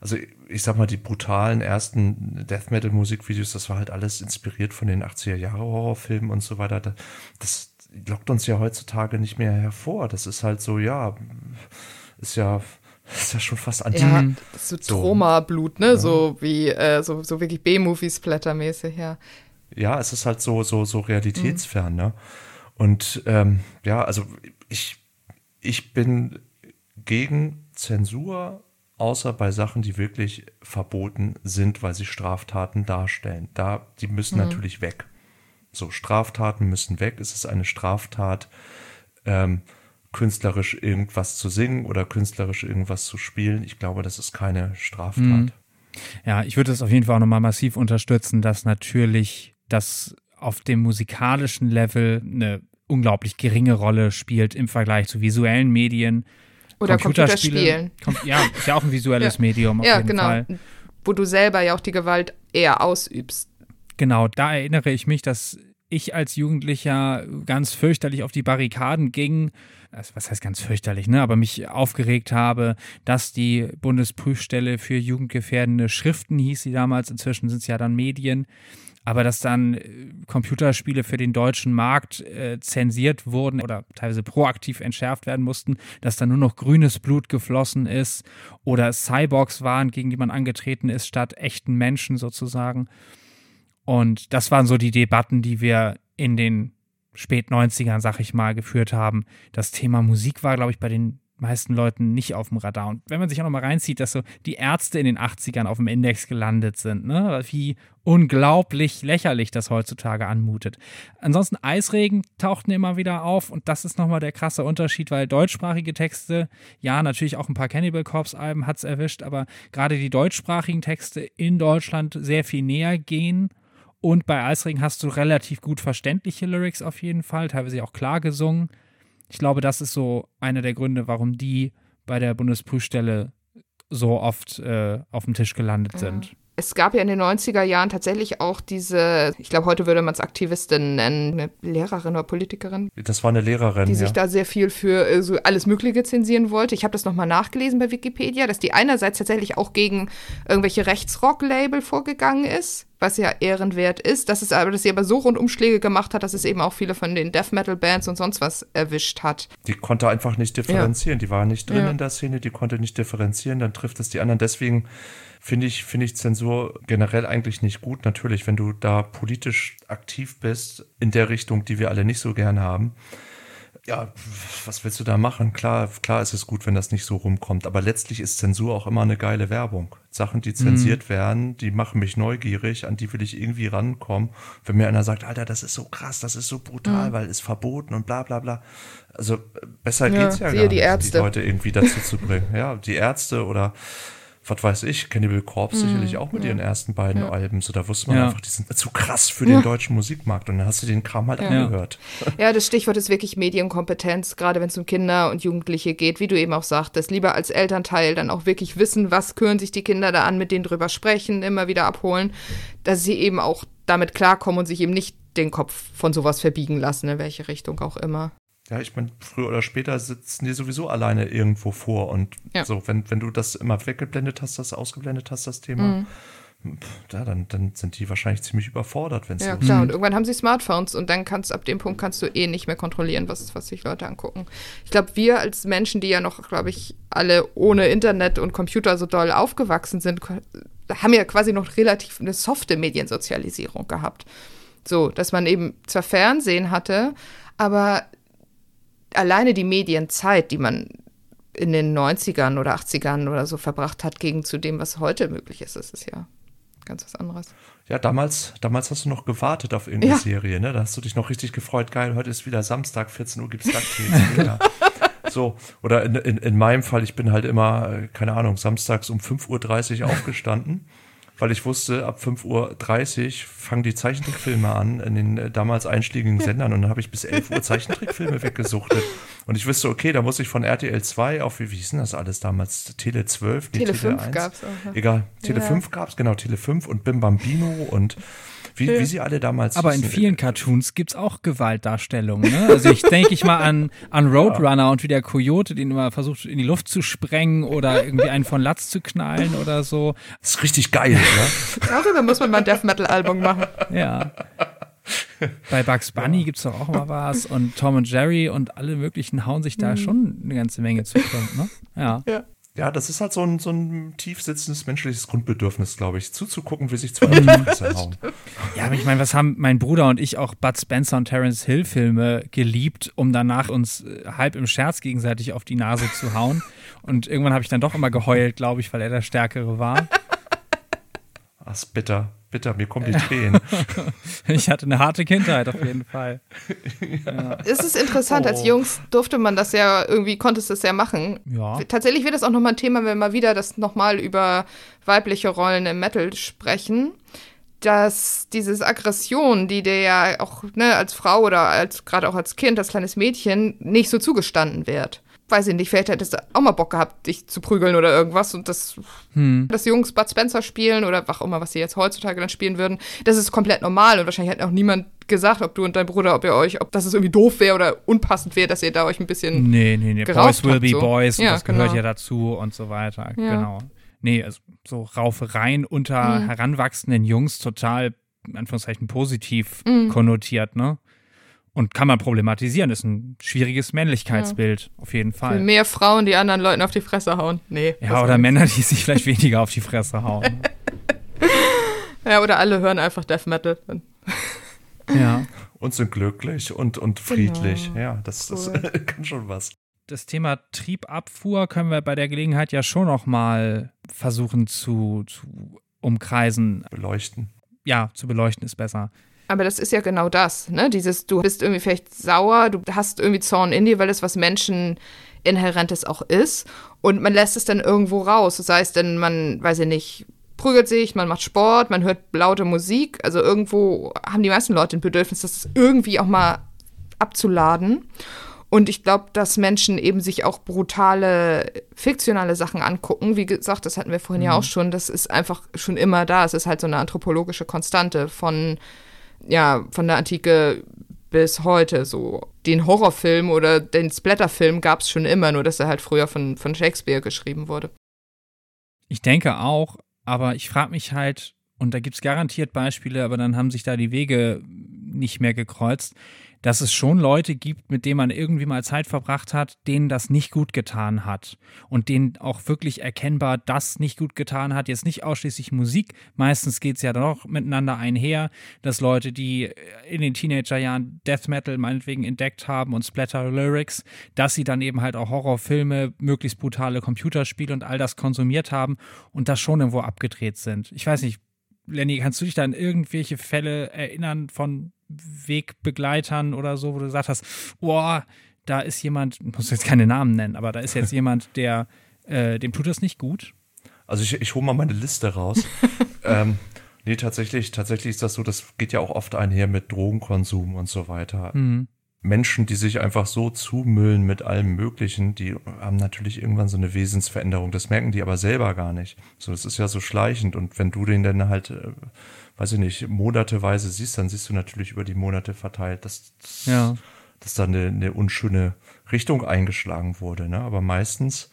also ich sag mal, die brutalen ersten Death Metal-Musikvideos, das war halt alles inspiriert von den 80er-Jahre-Horrorfilmen und so weiter. Da- Das lockt uns ja heutzutage nicht mehr hervor. Das ist halt so, ja, ist ja, ist ja schon fast anti. Ja, ist so. Troma-Blut, ne? So wie, äh, so, so wirklich B-Movie-Splatter-mäßig, ja. ja, es ist halt so, so, so realitätsfern, ne? Und ähm, ja, also ich, ich bin gegen Zensur, außer bei Sachen, die wirklich verboten sind, weil sie Straftaten darstellen. Da, die müssen natürlich weg. So, Straftaten müssen weg. Es ist eine Straftat, ähm, künstlerisch irgendwas zu singen oder künstlerisch irgendwas zu spielen. Ich glaube, das ist keine Straftat. Ja, ich würde es auf jeden Fall auch nochmal massiv unterstützen, dass natürlich das auf dem musikalischen Level eine unglaublich geringe Rolle spielt im Vergleich zu visuellen Medien. Oder Computerspiele- Computerspielen. Kom ja, ist ja auch ein visuelles Ja. Medium auf Ja, jeden genau. Fall. Wo du selber ja auch die Gewalt eher ausübst. Genau, da erinnere ich mich, dass ich als Jugendlicher ganz fürchterlich auf die Barrikaden ging. Also, was heißt ganz fürchterlich, ne? Aber mich aufgeregt habe, dass die Bundesprüfstelle für jugendgefährdende Schriften hieß sie damals, inzwischen sind es ja dann Medien, aber dass dann äh, Computerspiele für den deutschen Markt äh, zensiert wurden oder teilweise proaktiv entschärft werden mussten, dass dann nur noch grünes Blut geflossen ist oder Cyborgs waren, gegen die man angetreten ist, statt echten Menschen sozusagen. Und das waren so die Debatten, die wir in den spät 90ern, sag ich mal, geführt haben. Das Thema Musik war, glaube ich, bei den meisten Leuten nicht auf dem Radar. Und wenn man sich auch noch mal reinzieht, dass so die Ärzte in den 80ern auf dem Index gelandet sind, ne? wie unglaublich lächerlich das heutzutage anmutet. Ansonsten Eisregen tauchten immer wieder auf und das ist nochmal der krasse Unterschied, weil deutschsprachige Texte, ja, natürlich auch ein paar Cannibal Corpse Alben hat es erwischt, aber gerade die deutschsprachigen Texte in Deutschland sehr viel näher gehen und bei Eisregen hast du relativ gut verständliche Lyrics auf jeden Fall, teilweise auch klar gesungen. Ich glaube, das ist so einer der Gründe, warum die bei der Bundesprüfstelle so oft äh, auf dem Tisch gelandet sind. Es gab ja in den 90er Jahren tatsächlich auch diese, ich glaube, heute würde man es Aktivistin nennen, eine Lehrerin oder Politikerin, Das war eine Lehrerin, die ja. sich da sehr viel für äh, so alles Mögliche zensieren wollte. Ich habe das nochmal nachgelesen bei Wikipedia, dass die einerseits tatsächlich auch gegen irgendwelche Rechtsrock-Label vorgegangen ist, was ja ehrenwert ist, dass es aber, dass sie aber so Rundumschläge gemacht hat, dass es eben auch viele von den Death Metal Bands und sonst was erwischt hat. Die konnte einfach nicht differenzieren. Die war nicht drin Ja. in der Szene, die konnte nicht differenzieren, dann trifft es die anderen. Deswegen finde ich, finde ich Zensur generell eigentlich nicht gut. Natürlich, wenn du da politisch aktiv bist, in der Richtung, die wir alle nicht so gern haben. Ja, was willst du da machen? Klar, klar ist es gut, wenn das nicht so rumkommt, aber letztlich ist Zensur auch immer eine geile Werbung. Sachen, die zensiert werden, die machen mich neugierig, an die will ich irgendwie rankommen. Wenn mir einer sagt, Alter, das ist so krass, das ist so brutal, weil es verboten und bla bla bla. Also äh, besser Ja, geht's ja gar die nicht, Ärzte. die Leute irgendwie dazu zu bringen. Ja, die Ärzte oder was weiß ich, Cannibal Corpse Mhm. sicherlich auch mit ihren ersten beiden Alben. So, da wusste man Ja. einfach, die sind zu krass für den deutschen Musikmarkt. Und dann hast du den Kram halt angehört. Ja, das Stichwort ist wirklich Medienkompetenz, gerade wenn es um Kinder und Jugendliche geht, wie du eben auch sagtest. Lieber als Elternteil dann auch wirklich wissen, was hören sich die Kinder da an, mit denen drüber sprechen, immer wieder abholen, dass sie eben auch damit klarkommen und sich eben nicht den Kopf von sowas verbiegen lassen, in welche Richtung auch immer. Ja, ich meine, früher oder später sitzen die sowieso alleine irgendwo vor. Und Ja. so, wenn, wenn du das immer weggeblendet hast, das ausgeblendet hast, das Thema, pff, ja, dann, dann sind die wahrscheinlich ziemlich überfordert, wenn es Ja, klar. Und irgendwann haben sie Smartphones und dann kannst ab dem Punkt kannst du eh nicht mehr kontrollieren, was, was sich Leute angucken. Ich glaube, wir als Menschen, die ja noch, glaube ich, alle ohne Internet und Computer so doll aufgewachsen sind, haben ja quasi noch relativ eine softe Mediensozialisierung gehabt. So, dass man eben zwar Fernsehen hatte, aber alleine die Medienzeit, die man in den 90ern oder 80ern oder so verbracht hat, gegen zu dem, was heute möglich ist, das ist ja ganz was anderes. Ja, damals, damals hast du noch gewartet auf irgendeine Ja. Serie, ne? Da hast du dich noch richtig gefreut. Geil, heute ist wieder Samstag, 14 Uhr gibt's DuckTales. ja. So, oder in, in, in meinem Fall, ich bin halt immer, äh, keine Ahnung, samstags um 5.30 Uhr aufgestanden, weil ich wusste, ab 5.30 Uhr fangen die Zeichentrickfilme an in den äh, damals einschlägigen Sendern und dann habe ich bis 11 Uhr Zeichentrickfilme weggesuchtet. Und ich wusste, okay, da muss ich von RTL 2 auf, wie, wie hieß denn das alles damals? Tele 12? Nee, Tele 5 1. gab's auch, ja. Egal, Tele Ja. 5 gab's, genau, Tele 5 und Bim Bambino und wie, wie sie alle damals Aber in hießen. vielen Cartoons gibt es auch Gewaltdarstellungen. Ne? Also ich denke ich mal an, an Roadrunner und wie der Coyote den immer versucht in die Luft zu sprengen oder irgendwie einen von Latz zu knallen oder so. Das ist richtig geil, ne? Darüber muss man mal ein Death Metal Album machen. Ja. Bei Bugs Bunny gibt es doch auch mal was und Tom und Jerry und alle möglichen hauen sich da schon eine ganze Menge zu ne? Ja. Ja, das ist halt so ein, so ein tief sitzendes menschliches Grundbedürfnis, glaube ich, zuzugucken, wie sich zwei die Fresse hauen. Ja, aber ich meine, was haben mein Bruder und ich auch Bud Spencer und Terence Hill Filme geliebt, um danach uns äh, halb im Scherz gegenseitig auf die Nase zu hauen. Und irgendwann habe ich dann doch immer geheult, glaube ich, weil er der Stärkere war. Ist bitter, bitter, mir kommen die Tränen. Ich hatte eine harte Kindheit auf jeden Fall. Es ist interessant, als Oh. Jungs durfte man das ja, irgendwie konntest du es ja machen. Ja. Tatsächlich wird das auch nochmal ein Thema, wenn wir mal wieder das nochmal über weibliche Rollen im Metal sprechen. Dass dieses Aggression, die dir ja auch ne, als Frau oder als gerade auch als Kind, als kleines Mädchen nicht so zugestanden wird. Weiß ich nicht, vielleicht hättest du auch mal Bock gehabt, dich zu prügeln oder irgendwas und das, dass Jungs Bud Spencer spielen oder was auch immer, was sie jetzt heutzutage dann spielen würden, das ist komplett normal und wahrscheinlich hat auch niemand gesagt, ob du und dein Bruder, ob ihr euch, ob das es irgendwie doof wäre oder unpassend wäre, dass ihr da euch ein bisschen Nee, nee, nee. Boys will habt, be so. boys. Ja, das gehört genau. ja dazu und so weiter. Ja. Genau. Nee, also so Raufereien unter Mhm. heranwachsenden Jungs total, in Anführungszeichen, positiv Mhm. konnotiert, ne? Und kann man problematisieren, ist ein schwieriges Männlichkeitsbild, auf jeden Für Fall. mehr Frauen, die anderen Leuten auf die Fresse hauen. Nee. Ja, oder. Männer, die sich vielleicht weniger auf die Fresse hauen. Ja, oder alle hören einfach Death Metal. ja. Und sind glücklich und, und friedlich. Genau. Ja, das, das Cool. kann schon was. Das Thema Triebabfuhr können wir bei der Gelegenheit ja schon noch mal versuchen zu, zu umkreisen. Beleuchten. Ja, zu beleuchten ist besser. Aber das ist ja genau das, ne? Dieses, du bist irgendwie vielleicht sauer, du hast irgendwie Zorn in dir, weil es was Menschen inhärentes auch ist. Und man lässt es dann irgendwo raus. Das heißt, dann man, weiß ich nicht, prügelt sich, man macht Sport, man hört laute Musik. Also irgendwo haben die meisten Leute ein Bedürfnis, das irgendwie auch mal abzuladen. Und ich glaube, dass Menschen eben sich auch brutale, fiktionale Sachen angucken. Wie gesagt, das hatten wir vorhin ja auch schon. Das ist einfach schon immer da. Es ist halt so eine anthropologische Konstante von, ja, von der Antike bis heute. So den Horrorfilm oder den Splatterfilm gab es schon immer, nur dass er halt früher von, von Shakespeare geschrieben wurde. Ich denke auch, aber ich frage mich halt, und da gibt es garantiert Beispiele, aber dann haben sich da die Wege nicht mehr gekreuzt, dass es schon Leute gibt, mit denen man irgendwie mal Zeit verbracht hat, denen das nicht gut getan hat und denen auch wirklich erkennbar das nicht gut getan hat. Jetzt nicht ausschließlich Musik, meistens geht es ja doch miteinander einher, dass Leute, die in den Teenagerjahren Death Metal meinetwegen entdeckt haben und Splatter Lyrics, dass sie dann eben halt auch Horrorfilme, möglichst brutale Computerspiele und all das konsumiert haben und das schon irgendwo abgedreht sind. Ich weiß nicht, Lenny, kannst du dich da an irgendwelche Fälle erinnern von Wegbegleitern oder so, wo du gesagt hast, boah, da ist jemand, ich muss jetzt keine Namen nennen, aber da ist jetzt jemand, der, äh, dem tut das nicht gut. Also ich, ich hole mal meine Liste raus. ähm, nee, tatsächlich, tatsächlich ist das so, das geht ja auch oft einher mit Drogenkonsum und so weiter. Mhm. Menschen, die sich einfach so zumüllen mit allem Möglichen, die haben natürlich irgendwann so eine Wesensveränderung. Das merken die aber selber gar nicht. So, das ist ja so schleichend. Und wenn du den dann halt, äh, weiß ich nicht, monateweise siehst, dann siehst du natürlich über die Monate verteilt, dass, ja. dass da eine, eine unschöne Richtung eingeschlagen wurde. Ne? Aber meistens,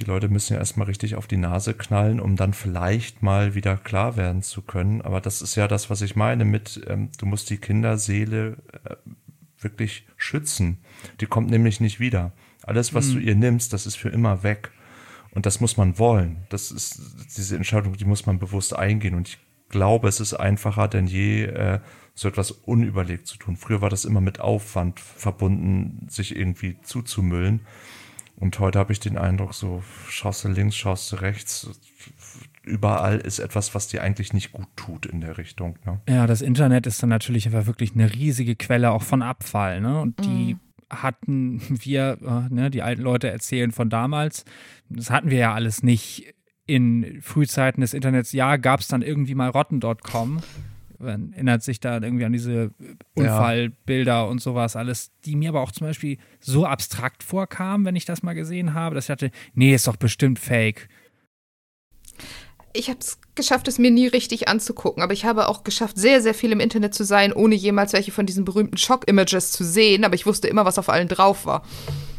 die Leute müssen ja erstmal richtig auf die Nase knallen, um dann vielleicht mal wieder klar werden zu können. Aber das ist ja das, was ich meine mit, ähm, du musst die Kinderseele äh, wirklich schützen. Die kommt nämlich nicht wieder. Alles, was mhm. du ihr nimmst, das ist für immer weg. Und das muss man wollen. Das ist diese Entscheidung, die muss man bewusst eingehen. Und ich glaube, es ist einfacher denn je, äh, so etwas unüberlegt zu tun. Früher war das immer mit Aufwand verbunden, sich irgendwie zuzumüllen. Und heute habe ich den Eindruck, so schaust du links, schaust du rechts, überall ist etwas, was dir eigentlich nicht gut tut in der Richtung. Ne? Ja, das Internet ist dann natürlich einfach wirklich eine riesige Quelle auch von Abfall. Ne? Und die mhm. hatten wir, äh, ne, die alten Leute erzählen von damals, das hatten wir ja alles nicht in Frühzeiten des Internets. Ja, gab es dann irgendwie mal rotten.com. Man erinnert sich da irgendwie an diese Unfallbilder ja. und sowas alles, die mir aber auch zum Beispiel so abstrakt vorkamen, wenn ich das mal gesehen habe, dass ich dachte, nee, ist doch bestimmt fake ich habe es geschafft, es mir nie richtig anzugucken, aber ich habe auch geschafft, sehr, sehr viel im Internet zu sein, ohne jemals welche von diesen berühmten Shock-Images zu sehen, aber ich wusste immer, was auf allen drauf war.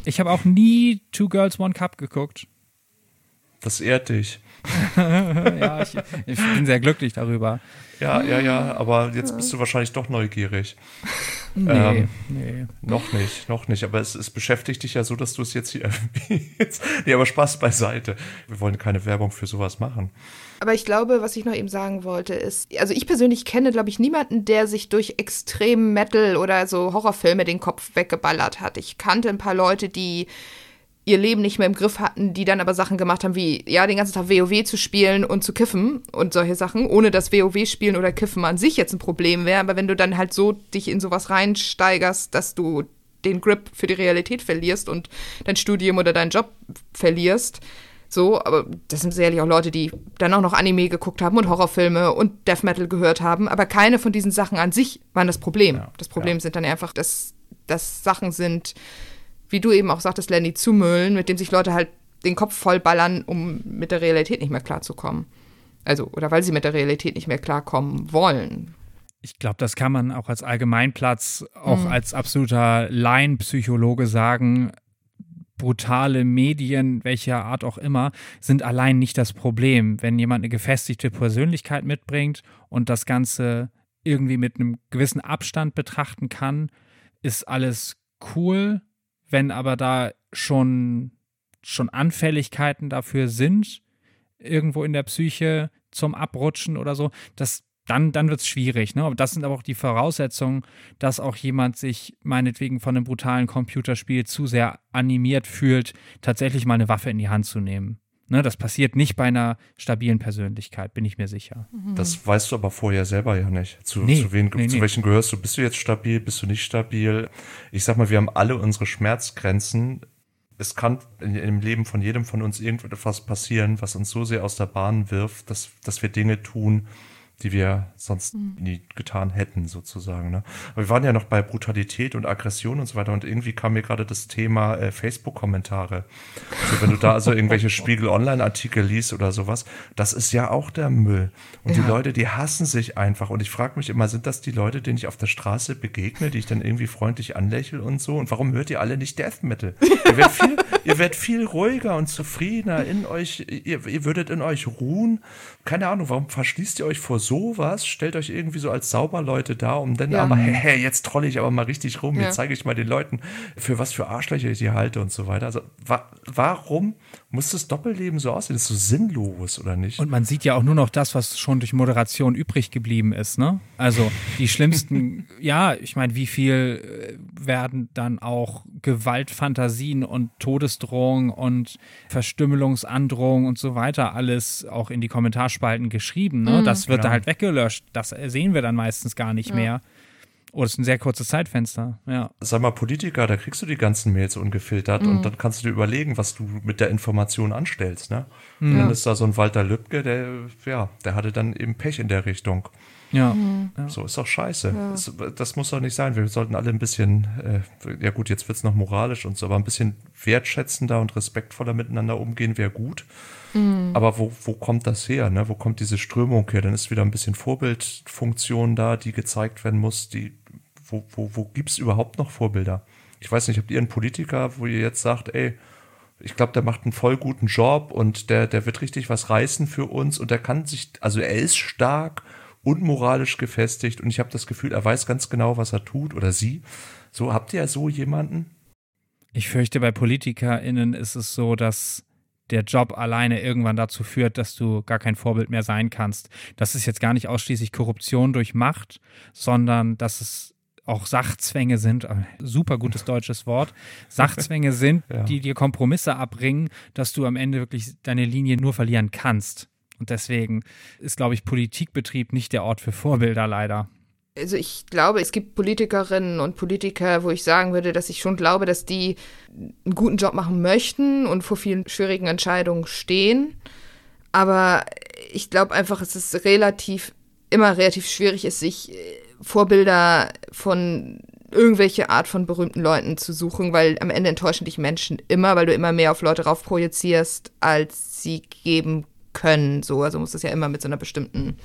Ich habe auch nie Two Girls, One Cup geguckt. Das ehrt dich. ja, ich, ich, bin sehr glücklich darüber. Ja, ja, ja, aber jetzt bist du wahrscheinlich doch neugierig. Nee, ähm, nee. Noch nicht, noch nicht. Aber es, es beschäftigt dich ja so, dass du es jetzt hier erwähnst. nee, aber Spaß beiseite. Wir wollen keine Werbung für sowas machen. Aber ich glaube, was ich noch eben sagen wollte, ist, also ich persönlich kenne, glaube ich, niemanden, der sich durch extrem Metal oder so Horrorfilme den Kopf weggeballert hat. Ich kannte ein paar Leute, die ihr Leben nicht mehr im Griff hatten, die dann aber Sachen gemacht haben, wie ja, den ganzen Tag WoW zu spielen und zu kiffen und solche Sachen, ohne dass WoW spielen oder kiffen an sich jetzt ein Problem wäre, aber wenn du dann halt so dich in sowas reinsteigerst, dass du den Grip für die Realität verlierst und dein Studium oder deinen Job verlierst, so, aber das sind sicherlich auch Leute, die dann auch noch Anime geguckt haben und Horrorfilme und Death Metal gehört haben, aber keine von diesen Sachen an sich waren das Problem. Ja, das Problem ja. sind dann einfach, dass das Sachen sind, wie du eben auch sagtest, Lenny, zumüllen, mit dem sich Leute halt den Kopf vollballern, um mit der Realität nicht mehr klarzukommen. Also, oder weil sie mit der Realität nicht mehr klarkommen wollen. Ich glaube, das kann man auch als Allgemeinplatz, auch mhm. als absoluter Laienpsychologe sagen. Brutale Medien, welcher Art auch immer, sind allein nicht das Problem. Wenn jemand eine gefestigte Persönlichkeit mitbringt und das Ganze irgendwie mit einem gewissen Abstand betrachten kann, ist alles cool wenn aber da schon, schon Anfälligkeiten dafür sind, irgendwo in der Psyche zum Abrutschen oder so, das, dann, dann wird es schwierig. Ne? Aber das sind aber auch die Voraussetzungen, dass auch jemand sich meinetwegen von einem brutalen Computerspiel zu sehr animiert fühlt, tatsächlich mal eine Waffe in die Hand zu nehmen. Ne, das passiert nicht bei einer stabilen Persönlichkeit, bin ich mir sicher. Mhm. Das weißt du aber vorher selber ja nicht. Zu, nee, zu, wen, nee, zu nee. welchen gehörst du? Bist du jetzt stabil? Bist du nicht stabil? Ich sag mal, wir haben alle unsere Schmerzgrenzen. Es kann in, im Leben von jedem von uns irgendetwas passieren, was uns so sehr aus der Bahn wirft, dass, dass wir Dinge tun, die wir sonst mhm. nie getan hätten, sozusagen. Ne? Aber wir waren ja noch bei Brutalität und Aggression und so weiter und irgendwie kam mir gerade das Thema äh, Facebook-Kommentare. Also wenn du da also irgendwelche Spiegel-Online-Artikel liest oder sowas, das ist ja auch der Müll. Und ja. die Leute, die hassen sich einfach. Und ich frage mich immer, sind das die Leute, denen ich auf der Straße begegne, die ich dann irgendwie freundlich anlächle und so? Und warum hört ihr alle nicht Death Metal? Ihr werdet viel, ihr werdet viel ruhiger und zufriedener in euch, ihr, ihr würdet in euch ruhen. Keine Ahnung, warum verschließt ihr euch vor sowas, stellt euch irgendwie so als Sauberleute da, um dann ja. aber, hey, hey, jetzt trolle ich aber mal richtig rum, ja. jetzt zeige ich mal den Leuten, für was für Arschlöcher ich die halte und so weiter. Also wa warum muss das Doppelleben so aussehen? Das ist so sinnlos, oder nicht? Und man sieht ja auch nur noch das, was schon durch Moderation übrig geblieben ist, ne? Also die schlimmsten, ja, ich meine, wie viel äh, werden dann auch Gewaltfantasien und Todesdrohungen und Verstümmelungsandrohungen und so weiter alles auch in die Kommentarspalten geschrieben, ne? Mhm, das wird ja. da halt weggelöscht. Das sehen wir dann meistens gar nicht ja. mehr. Oh, das ist ein sehr kurzes Zeitfenster, ja. Sag mal, Politiker, da kriegst du die ganzen Mails ungefiltert mhm. und dann kannst du dir überlegen, was du mit der Information anstellst, ne? Mhm. Und dann ist da so ein Walter Lübcke, der, ja, der hatte dann eben Pech in der Richtung. Ja. Mhm. So ist doch scheiße. Ja. Das, das, muss doch nicht sein. Wir sollten alle ein bisschen, äh, ja gut, jetzt wird es noch moralisch und so, aber ein bisschen wertschätzender und respektvoller miteinander umgehen wäre gut. Mhm. Aber wo, wo kommt das her? Ne? Wo kommt diese Strömung her? Dann ist wieder ein bisschen Vorbildfunktion da, die gezeigt werden muss. Die, wo wo, wo gibt es überhaupt noch Vorbilder? Ich weiß nicht, habt ihr einen Politiker, wo ihr jetzt sagt, ey, ich glaube, der macht einen voll guten Job und der, der wird richtig was reißen für uns und der kann sich, also er ist stark unmoralisch gefestigt und ich habe das Gefühl, er weiß ganz genau, was er tut oder sie. So, habt ihr so jemanden? Ich fürchte, bei PolitikerInnen ist es so, dass der Job alleine irgendwann dazu führt, dass du gar kein Vorbild mehr sein kannst. Das ist jetzt gar nicht ausschließlich Korruption durch Macht, sondern dass es auch Sachzwänge sind, äh, super gutes deutsches Wort, Sachzwänge sind, ja. die dir Kompromisse abbringen, dass du am Ende wirklich deine Linie nur verlieren kannst. Und deswegen ist, glaube ich, Politikbetrieb nicht der Ort für Vorbilder leider. Also ich glaube, es gibt Politikerinnen und Politiker, wo ich sagen würde, dass ich schon glaube, dass die einen guten Job machen möchten und vor vielen schwierigen Entscheidungen stehen. Aber ich glaube einfach, es ist relativ, immer relativ schwierig ist, sich äh, Vorbilder von irgendwelche Art von berühmten Leuten zu suchen, weil am Ende enttäuschen dich Menschen immer, weil du immer mehr auf Leute rauf projizierst, als sie geben können. So, also muss das ja immer mit so einer bestimmten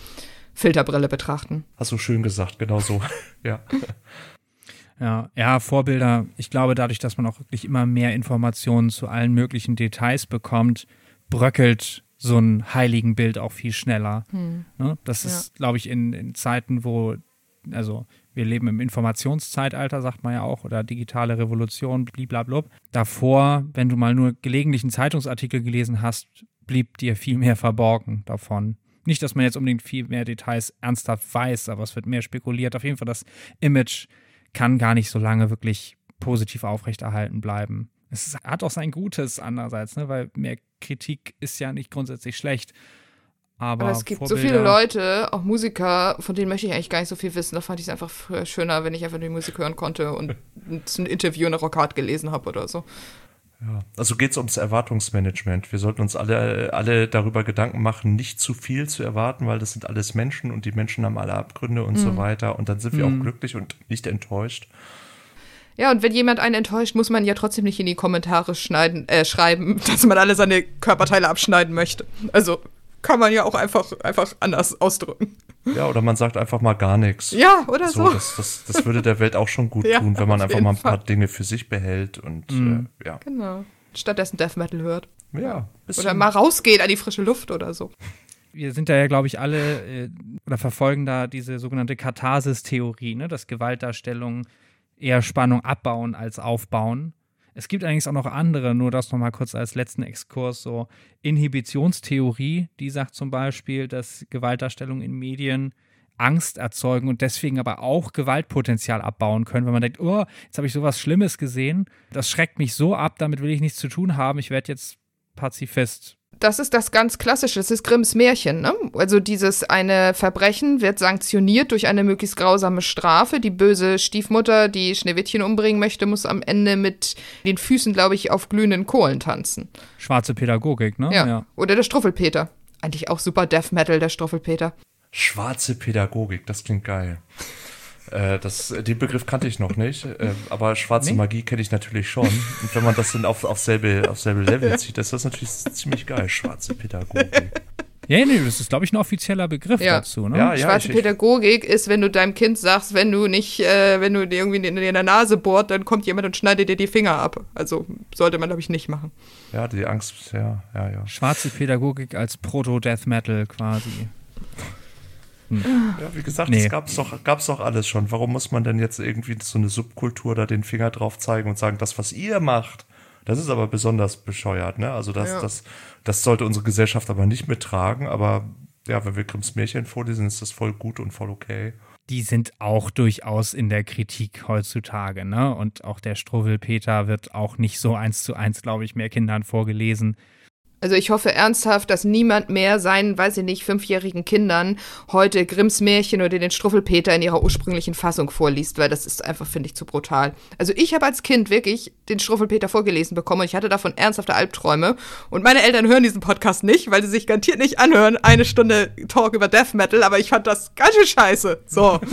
Filterbrille betrachten. Hast du schön gesagt, genau so. ja. Ja, ja, Vorbilder. Ich glaube, dadurch, dass man auch wirklich immer mehr Informationen zu allen möglichen Details bekommt, bröckelt so ein heiligen Bild auch viel schneller. Hm. Ne? Das ja. ist, glaube ich, in, in Zeiten, wo, also wir leben im Informationszeitalter, sagt man ja auch, oder digitale Revolution, blablabla. Davor, wenn du mal nur gelegentlich einen Zeitungsartikel gelesen hast, blieb dir viel mehr verborgen davon. Nicht, dass man jetzt unbedingt viel mehr Details ernsthaft weiß, aber es wird mehr spekuliert. Auf jeden Fall, das Image kann gar nicht so lange wirklich positiv aufrechterhalten bleiben. Es hat auch sein Gutes andererseits, ne? weil mehr Kritik ist ja nicht grundsätzlich schlecht. Aber, aber, es gibt Vorbilder so viele Leute, auch Musiker, von denen möchte ich eigentlich gar nicht so viel wissen. Da fand ich es einfach schöner, wenn ich einfach nur die Musik hören konnte und ein Interview in der Rockart gelesen habe oder so. Ja, also geht es ums Erwartungsmanagement. Wir sollten uns alle, alle darüber Gedanken machen, nicht zu viel zu erwarten, weil das sind alles Menschen und die Menschen haben alle Abgründe und mhm. so weiter. Und dann sind wir mhm. auch glücklich und nicht enttäuscht. Ja, und wenn jemand einen enttäuscht, muss man ja trotzdem nicht in die Kommentare schneiden, äh, schreiben, dass man alle seine Körperteile abschneiden möchte. Also kann man ja auch einfach, einfach anders ausdrücken. Ja, oder man sagt einfach mal gar nichts. Ja, oder so. so. Das, das, das würde der Welt auch schon gut ja, tun, wenn man einfach mal ein paar Fall. Dinge für sich behält und mhm. äh, ja. Genau. Stattdessen Death Metal hört. Ja. Oder mal rausgeht an die frische Luft oder so. Wir sind da ja, glaube ich, alle äh, oder verfolgen da diese sogenannte Katharsis-Theorie, ne? dass Gewaltdarstellungen eher Spannung abbauen als aufbauen. Es gibt allerdings auch noch andere, nur das nochmal kurz als letzten Exkurs, so Inhibitionstheorie, die sagt zum Beispiel, dass Gewaltdarstellungen in Medien Angst erzeugen und deswegen aber auch Gewaltpotenzial abbauen können, wenn man denkt, oh, jetzt habe ich sowas Schlimmes gesehen, das schreckt mich so ab, damit will ich nichts zu tun haben, ich werde jetzt Pazifist das ist das ganz Klassische, das ist Grimms Märchen. Ne? Also dieses eine Verbrechen wird sanktioniert durch eine möglichst grausame Strafe. Die böse Stiefmutter, die Schneewittchen umbringen möchte, muss am Ende mit den Füßen, glaube ich, auf glühenden Kohlen tanzen. Schwarze Pädagogik, ne? Ja. ja. Oder der Struffelpeter. Eigentlich auch super Death Metal, der Struffelpeter. Schwarze Pädagogik, das klingt geil. Äh, das, den Begriff kannte ich noch nicht, äh, aber schwarze nee? Magie kenne ich natürlich schon. Und wenn man das dann auf, auf, selbe, auf selbe Level zieht, das ist natürlich ziemlich geil, schwarze Pädagogik. Ja, nee, das ist, glaube ich, ein offizieller Begriff ja. dazu. Ne? Ja, ja, Schwarze ich, Pädagogik ist, wenn du deinem Kind sagst, wenn du nicht, äh, wenn du dir irgendwie in, in der Nase bohrt, dann kommt jemand und schneidet dir die Finger ab. Also sollte man, glaube ich, nicht machen. Ja, die Angst, ja, ja, ja. Schwarze Pädagogik als Proto-Death Metal quasi. Hm. Ja, wie gesagt, nee. das gab es doch, gab's doch alles schon. Warum muss man denn jetzt irgendwie so eine Subkultur da den Finger drauf zeigen und sagen, das, was ihr macht, das ist aber besonders bescheuert, ne? Also das, ja. das, das sollte unsere Gesellschaft aber nicht mittragen, aber ja, wenn wir Grimms Märchen vorlesen, ist das voll gut und voll okay. Die sind auch durchaus in der Kritik heutzutage, ne? Und auch der Struwwelpeter wird auch nicht so eins zu eins, glaube ich, mehr Kindern vorgelesen. Also ich hoffe ernsthaft, dass niemand mehr seinen, weiß ich nicht, fünfjährigen Kindern heute Grimms Märchen oder den Struffelpeter in ihrer ursprünglichen Fassung vorliest, weil das ist einfach, finde ich, zu brutal. Also ich habe als Kind wirklich den Struffelpeter vorgelesen bekommen und ich hatte davon ernsthafte Albträume. Und meine Eltern hören diesen Podcast nicht, weil sie sich garantiert nicht anhören, eine Stunde Talk über Death Metal, aber ich fand das ganz schön scheiße. So.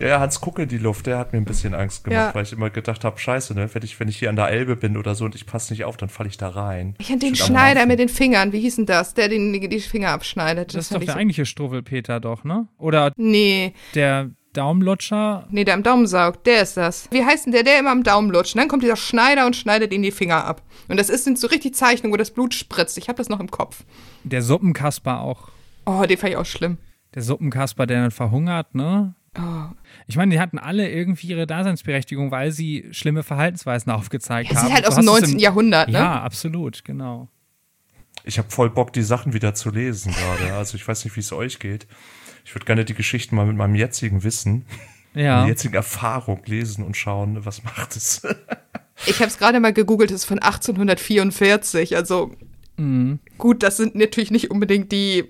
ja, Hans Kucke in die Luft, der hat mir ein bisschen Angst gemacht, ja. weil ich immer gedacht habe, scheiße, ne, wenn ich, wenn ich hier an der Elbe bin oder so und ich passe nicht auf, dann falle ich da rein. Ich hatte den Schneider mit den Fingern, wie hieß denn das? Der den die Finger abschneidet. Das, das ist doch der so eigentliche Struwwelpeter doch, ne? Oder Nee. Der Daumenlutscher? Nee, der am Daumen saugt, der ist das. Wie heißt denn der, der immer am Daumen lutscht? Und dann kommt dieser Schneider und schneidet ihm die Finger ab. Und das ist, sind so richtig Zeichnungen, wo das Blut spritzt. Ich habe das noch im Kopf. Der Suppenkasper auch. Oh, den fand ich auch schlimm. Der Suppenkasper, der dann verhungert, ne? Oh. Ich meine, die hatten alle irgendwie ihre Daseinsberechtigung, weil sie schlimme Verhaltensweisen aufgezeigt ja, haben. Sie halt aus dem 19. Jahrhundert, ne? Ja, absolut, genau. Ich habe voll Bock, die Sachen wieder zu lesen gerade. Also ich weiß nicht, wie es euch geht. Ich würde gerne die Geschichten mal mit meinem jetzigen Wissen, ja. meiner jetzigen Erfahrung lesen und schauen, was macht es. ich habe es gerade mal gegoogelt, es ist von 1844. Also mhm. gut, das sind natürlich nicht unbedingt die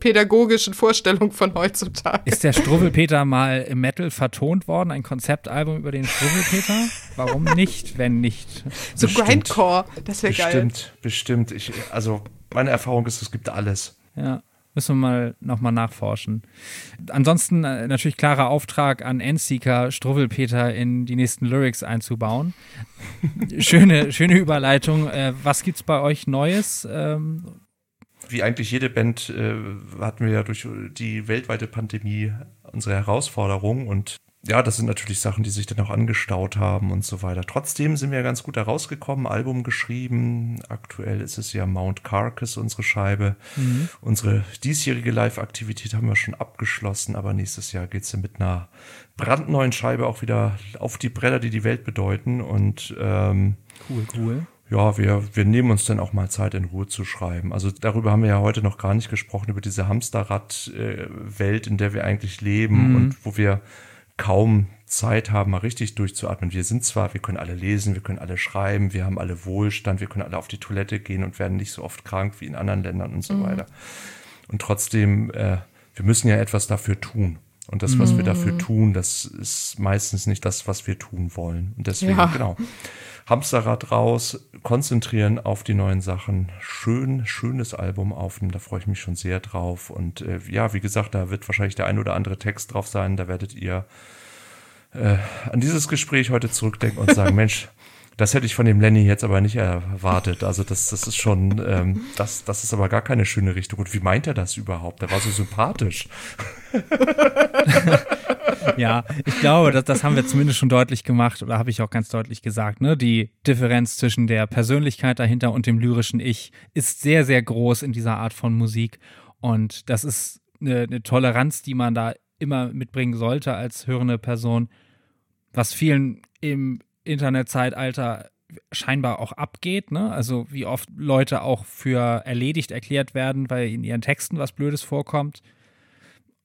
pädagogischen Vorstellung von heutzutage. Ist der Struwwelpeter mal im Metal vertont worden, ein Konzeptalbum über den Struwwelpeter? Warum nicht, wenn nicht? So Grindcore, das wäre geil. Bestimmt, bestimmt. Ich, also meine Erfahrung ist, es gibt alles. Ja. Müssen wir mal nochmal nachforschen. Ansonsten äh, natürlich klarer Auftrag an Endseeker, Struwwelpeter in die nächsten Lyrics einzubauen. schöne, schöne Überleitung. Äh, was gibt's bei euch Neues? Ähm, wie eigentlich jede Band äh, hatten wir ja durch die weltweite Pandemie unsere Herausforderungen und ja, das sind natürlich Sachen, die sich dann auch angestaut haben und so weiter. Trotzdem sind wir ganz gut da rausgekommen, Album geschrieben. Aktuell ist es ja Mount Carcass, unsere Scheibe. Mhm. Unsere diesjährige Live-Aktivität haben wir schon abgeschlossen, aber nächstes Jahr geht es ja mit einer brandneuen Scheibe auch wieder auf die Bretter, die die Welt bedeuten. Und ähm, cool, cool ja, wir, wir nehmen uns dann auch mal Zeit, in Ruhe zu schreiben. Also darüber haben wir ja heute noch gar nicht gesprochen, über diese Hamsterrad-Welt, in der wir eigentlich leben mhm. und wo wir kaum Zeit haben, mal richtig durchzuatmen. Wir sind zwar, wir können alle lesen, wir können alle schreiben, wir haben alle Wohlstand, wir können alle auf die Toilette gehen und werden nicht so oft krank wie in anderen Ländern und so mhm. weiter. Und trotzdem, äh, wir müssen ja etwas dafür tun. Und das, was mhm. wir dafür tun, das ist meistens nicht das, was wir tun wollen. Und deswegen, ja. genau. Hamsterrad raus, konzentrieren auf die neuen Sachen. Schön, schönes Album aufnehmen, da freue ich mich schon sehr drauf. Und äh, ja, wie gesagt, da wird wahrscheinlich der ein oder andere Text drauf sein. Da werdet ihr äh, an dieses Gespräch heute zurückdenken und sagen, Mensch, das hätte ich von dem Lenny jetzt aber nicht erwartet. Also das, das ist schon, ähm, das, das ist aber gar keine schöne Richtung. Und wie meint er das überhaupt? Der war so sympathisch. ja, ich glaube, das, das haben wir zumindest schon deutlich gemacht oder habe ich auch ganz deutlich gesagt. Ne? Die Differenz zwischen der Persönlichkeit dahinter und dem lyrischen Ich ist sehr, sehr groß in dieser Art von Musik. Und das ist eine, eine Toleranz, die man da immer mitbringen sollte als hörende Person, was vielen im Internetzeitalter scheinbar auch abgeht, ne? Also wie oft Leute auch für erledigt erklärt werden, weil in ihren Texten was Blödes vorkommt,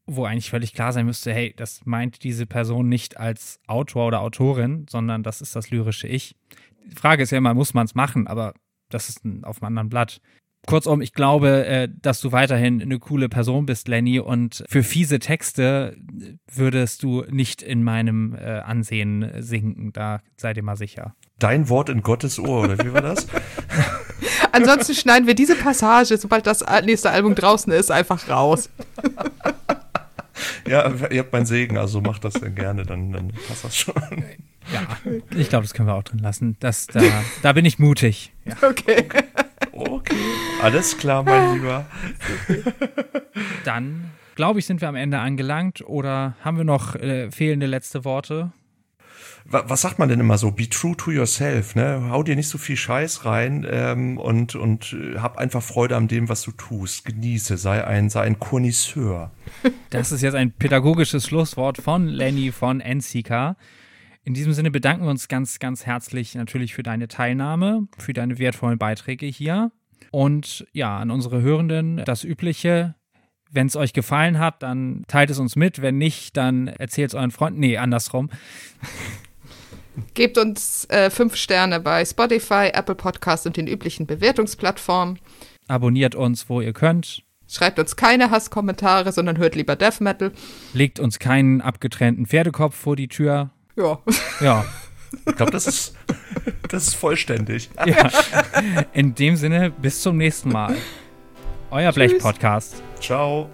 wo eigentlich völlig klar sein müsste, hey, das meint diese Person nicht als Autor oder Autorin, sondern das ist das lyrische Ich. Die Frage ist ja immer, muss man es machen, aber das ist ein, auf einem anderen Blatt. Kurzum, ich glaube, äh, dass du weiterhin eine coole Person bist, Lenny, und für fiese Texte würdest du nicht in meinem äh, Ansehen sinken. Da sei dir mal sicher. Dein Wort in Gottes Ohr, oder wie war das? Ansonsten schneiden wir diese Passage, sobald das nächste Album draußen ist, einfach raus. ja, ihr habt meinen Segen, also macht das dann gerne, dann, dann passt das schon. Ja, ich glaube, das können wir auch drin lassen. Das, da, da bin ich mutig. Ja. Okay. Okay, alles klar, mein Lieber. Dann, glaube ich, sind wir am Ende angelangt. Oder haben wir noch äh, fehlende letzte Worte? Was sagt man denn immer so? Be true to yourself, ne? Hau dir nicht so viel Scheiß rein ähm, und, und äh, hab einfach Freude an dem, was du tust. Genieße, sei ein, sei ein Connoisseur. Das ist jetzt ein pädagogisches Schlusswort von Lenny von NCK. In diesem Sinne bedanken wir uns ganz, ganz herzlich natürlich für deine Teilnahme, für deine wertvollen Beiträge hier. Und ja, an unsere Hörenden das Übliche. Wenn es euch gefallen hat, dann teilt es uns mit. Wenn nicht, dann erzählt es euren Freunden. Nee, andersrum. Gebt uns äh, fünf Sterne bei Spotify, Apple Podcast und den üblichen Bewertungsplattformen. Abonniert uns, wo ihr könnt. Schreibt uns keine Hasskommentare, sondern hört lieber Death Metal. Legt uns keinen abgetrennten Pferdekopf vor die Tür. Ja. Ja. Ich glaube, das ist, das ist vollständig. ja. In dem Sinne, bis zum nächsten Mal. Euer Blech-Podcast. Ciao.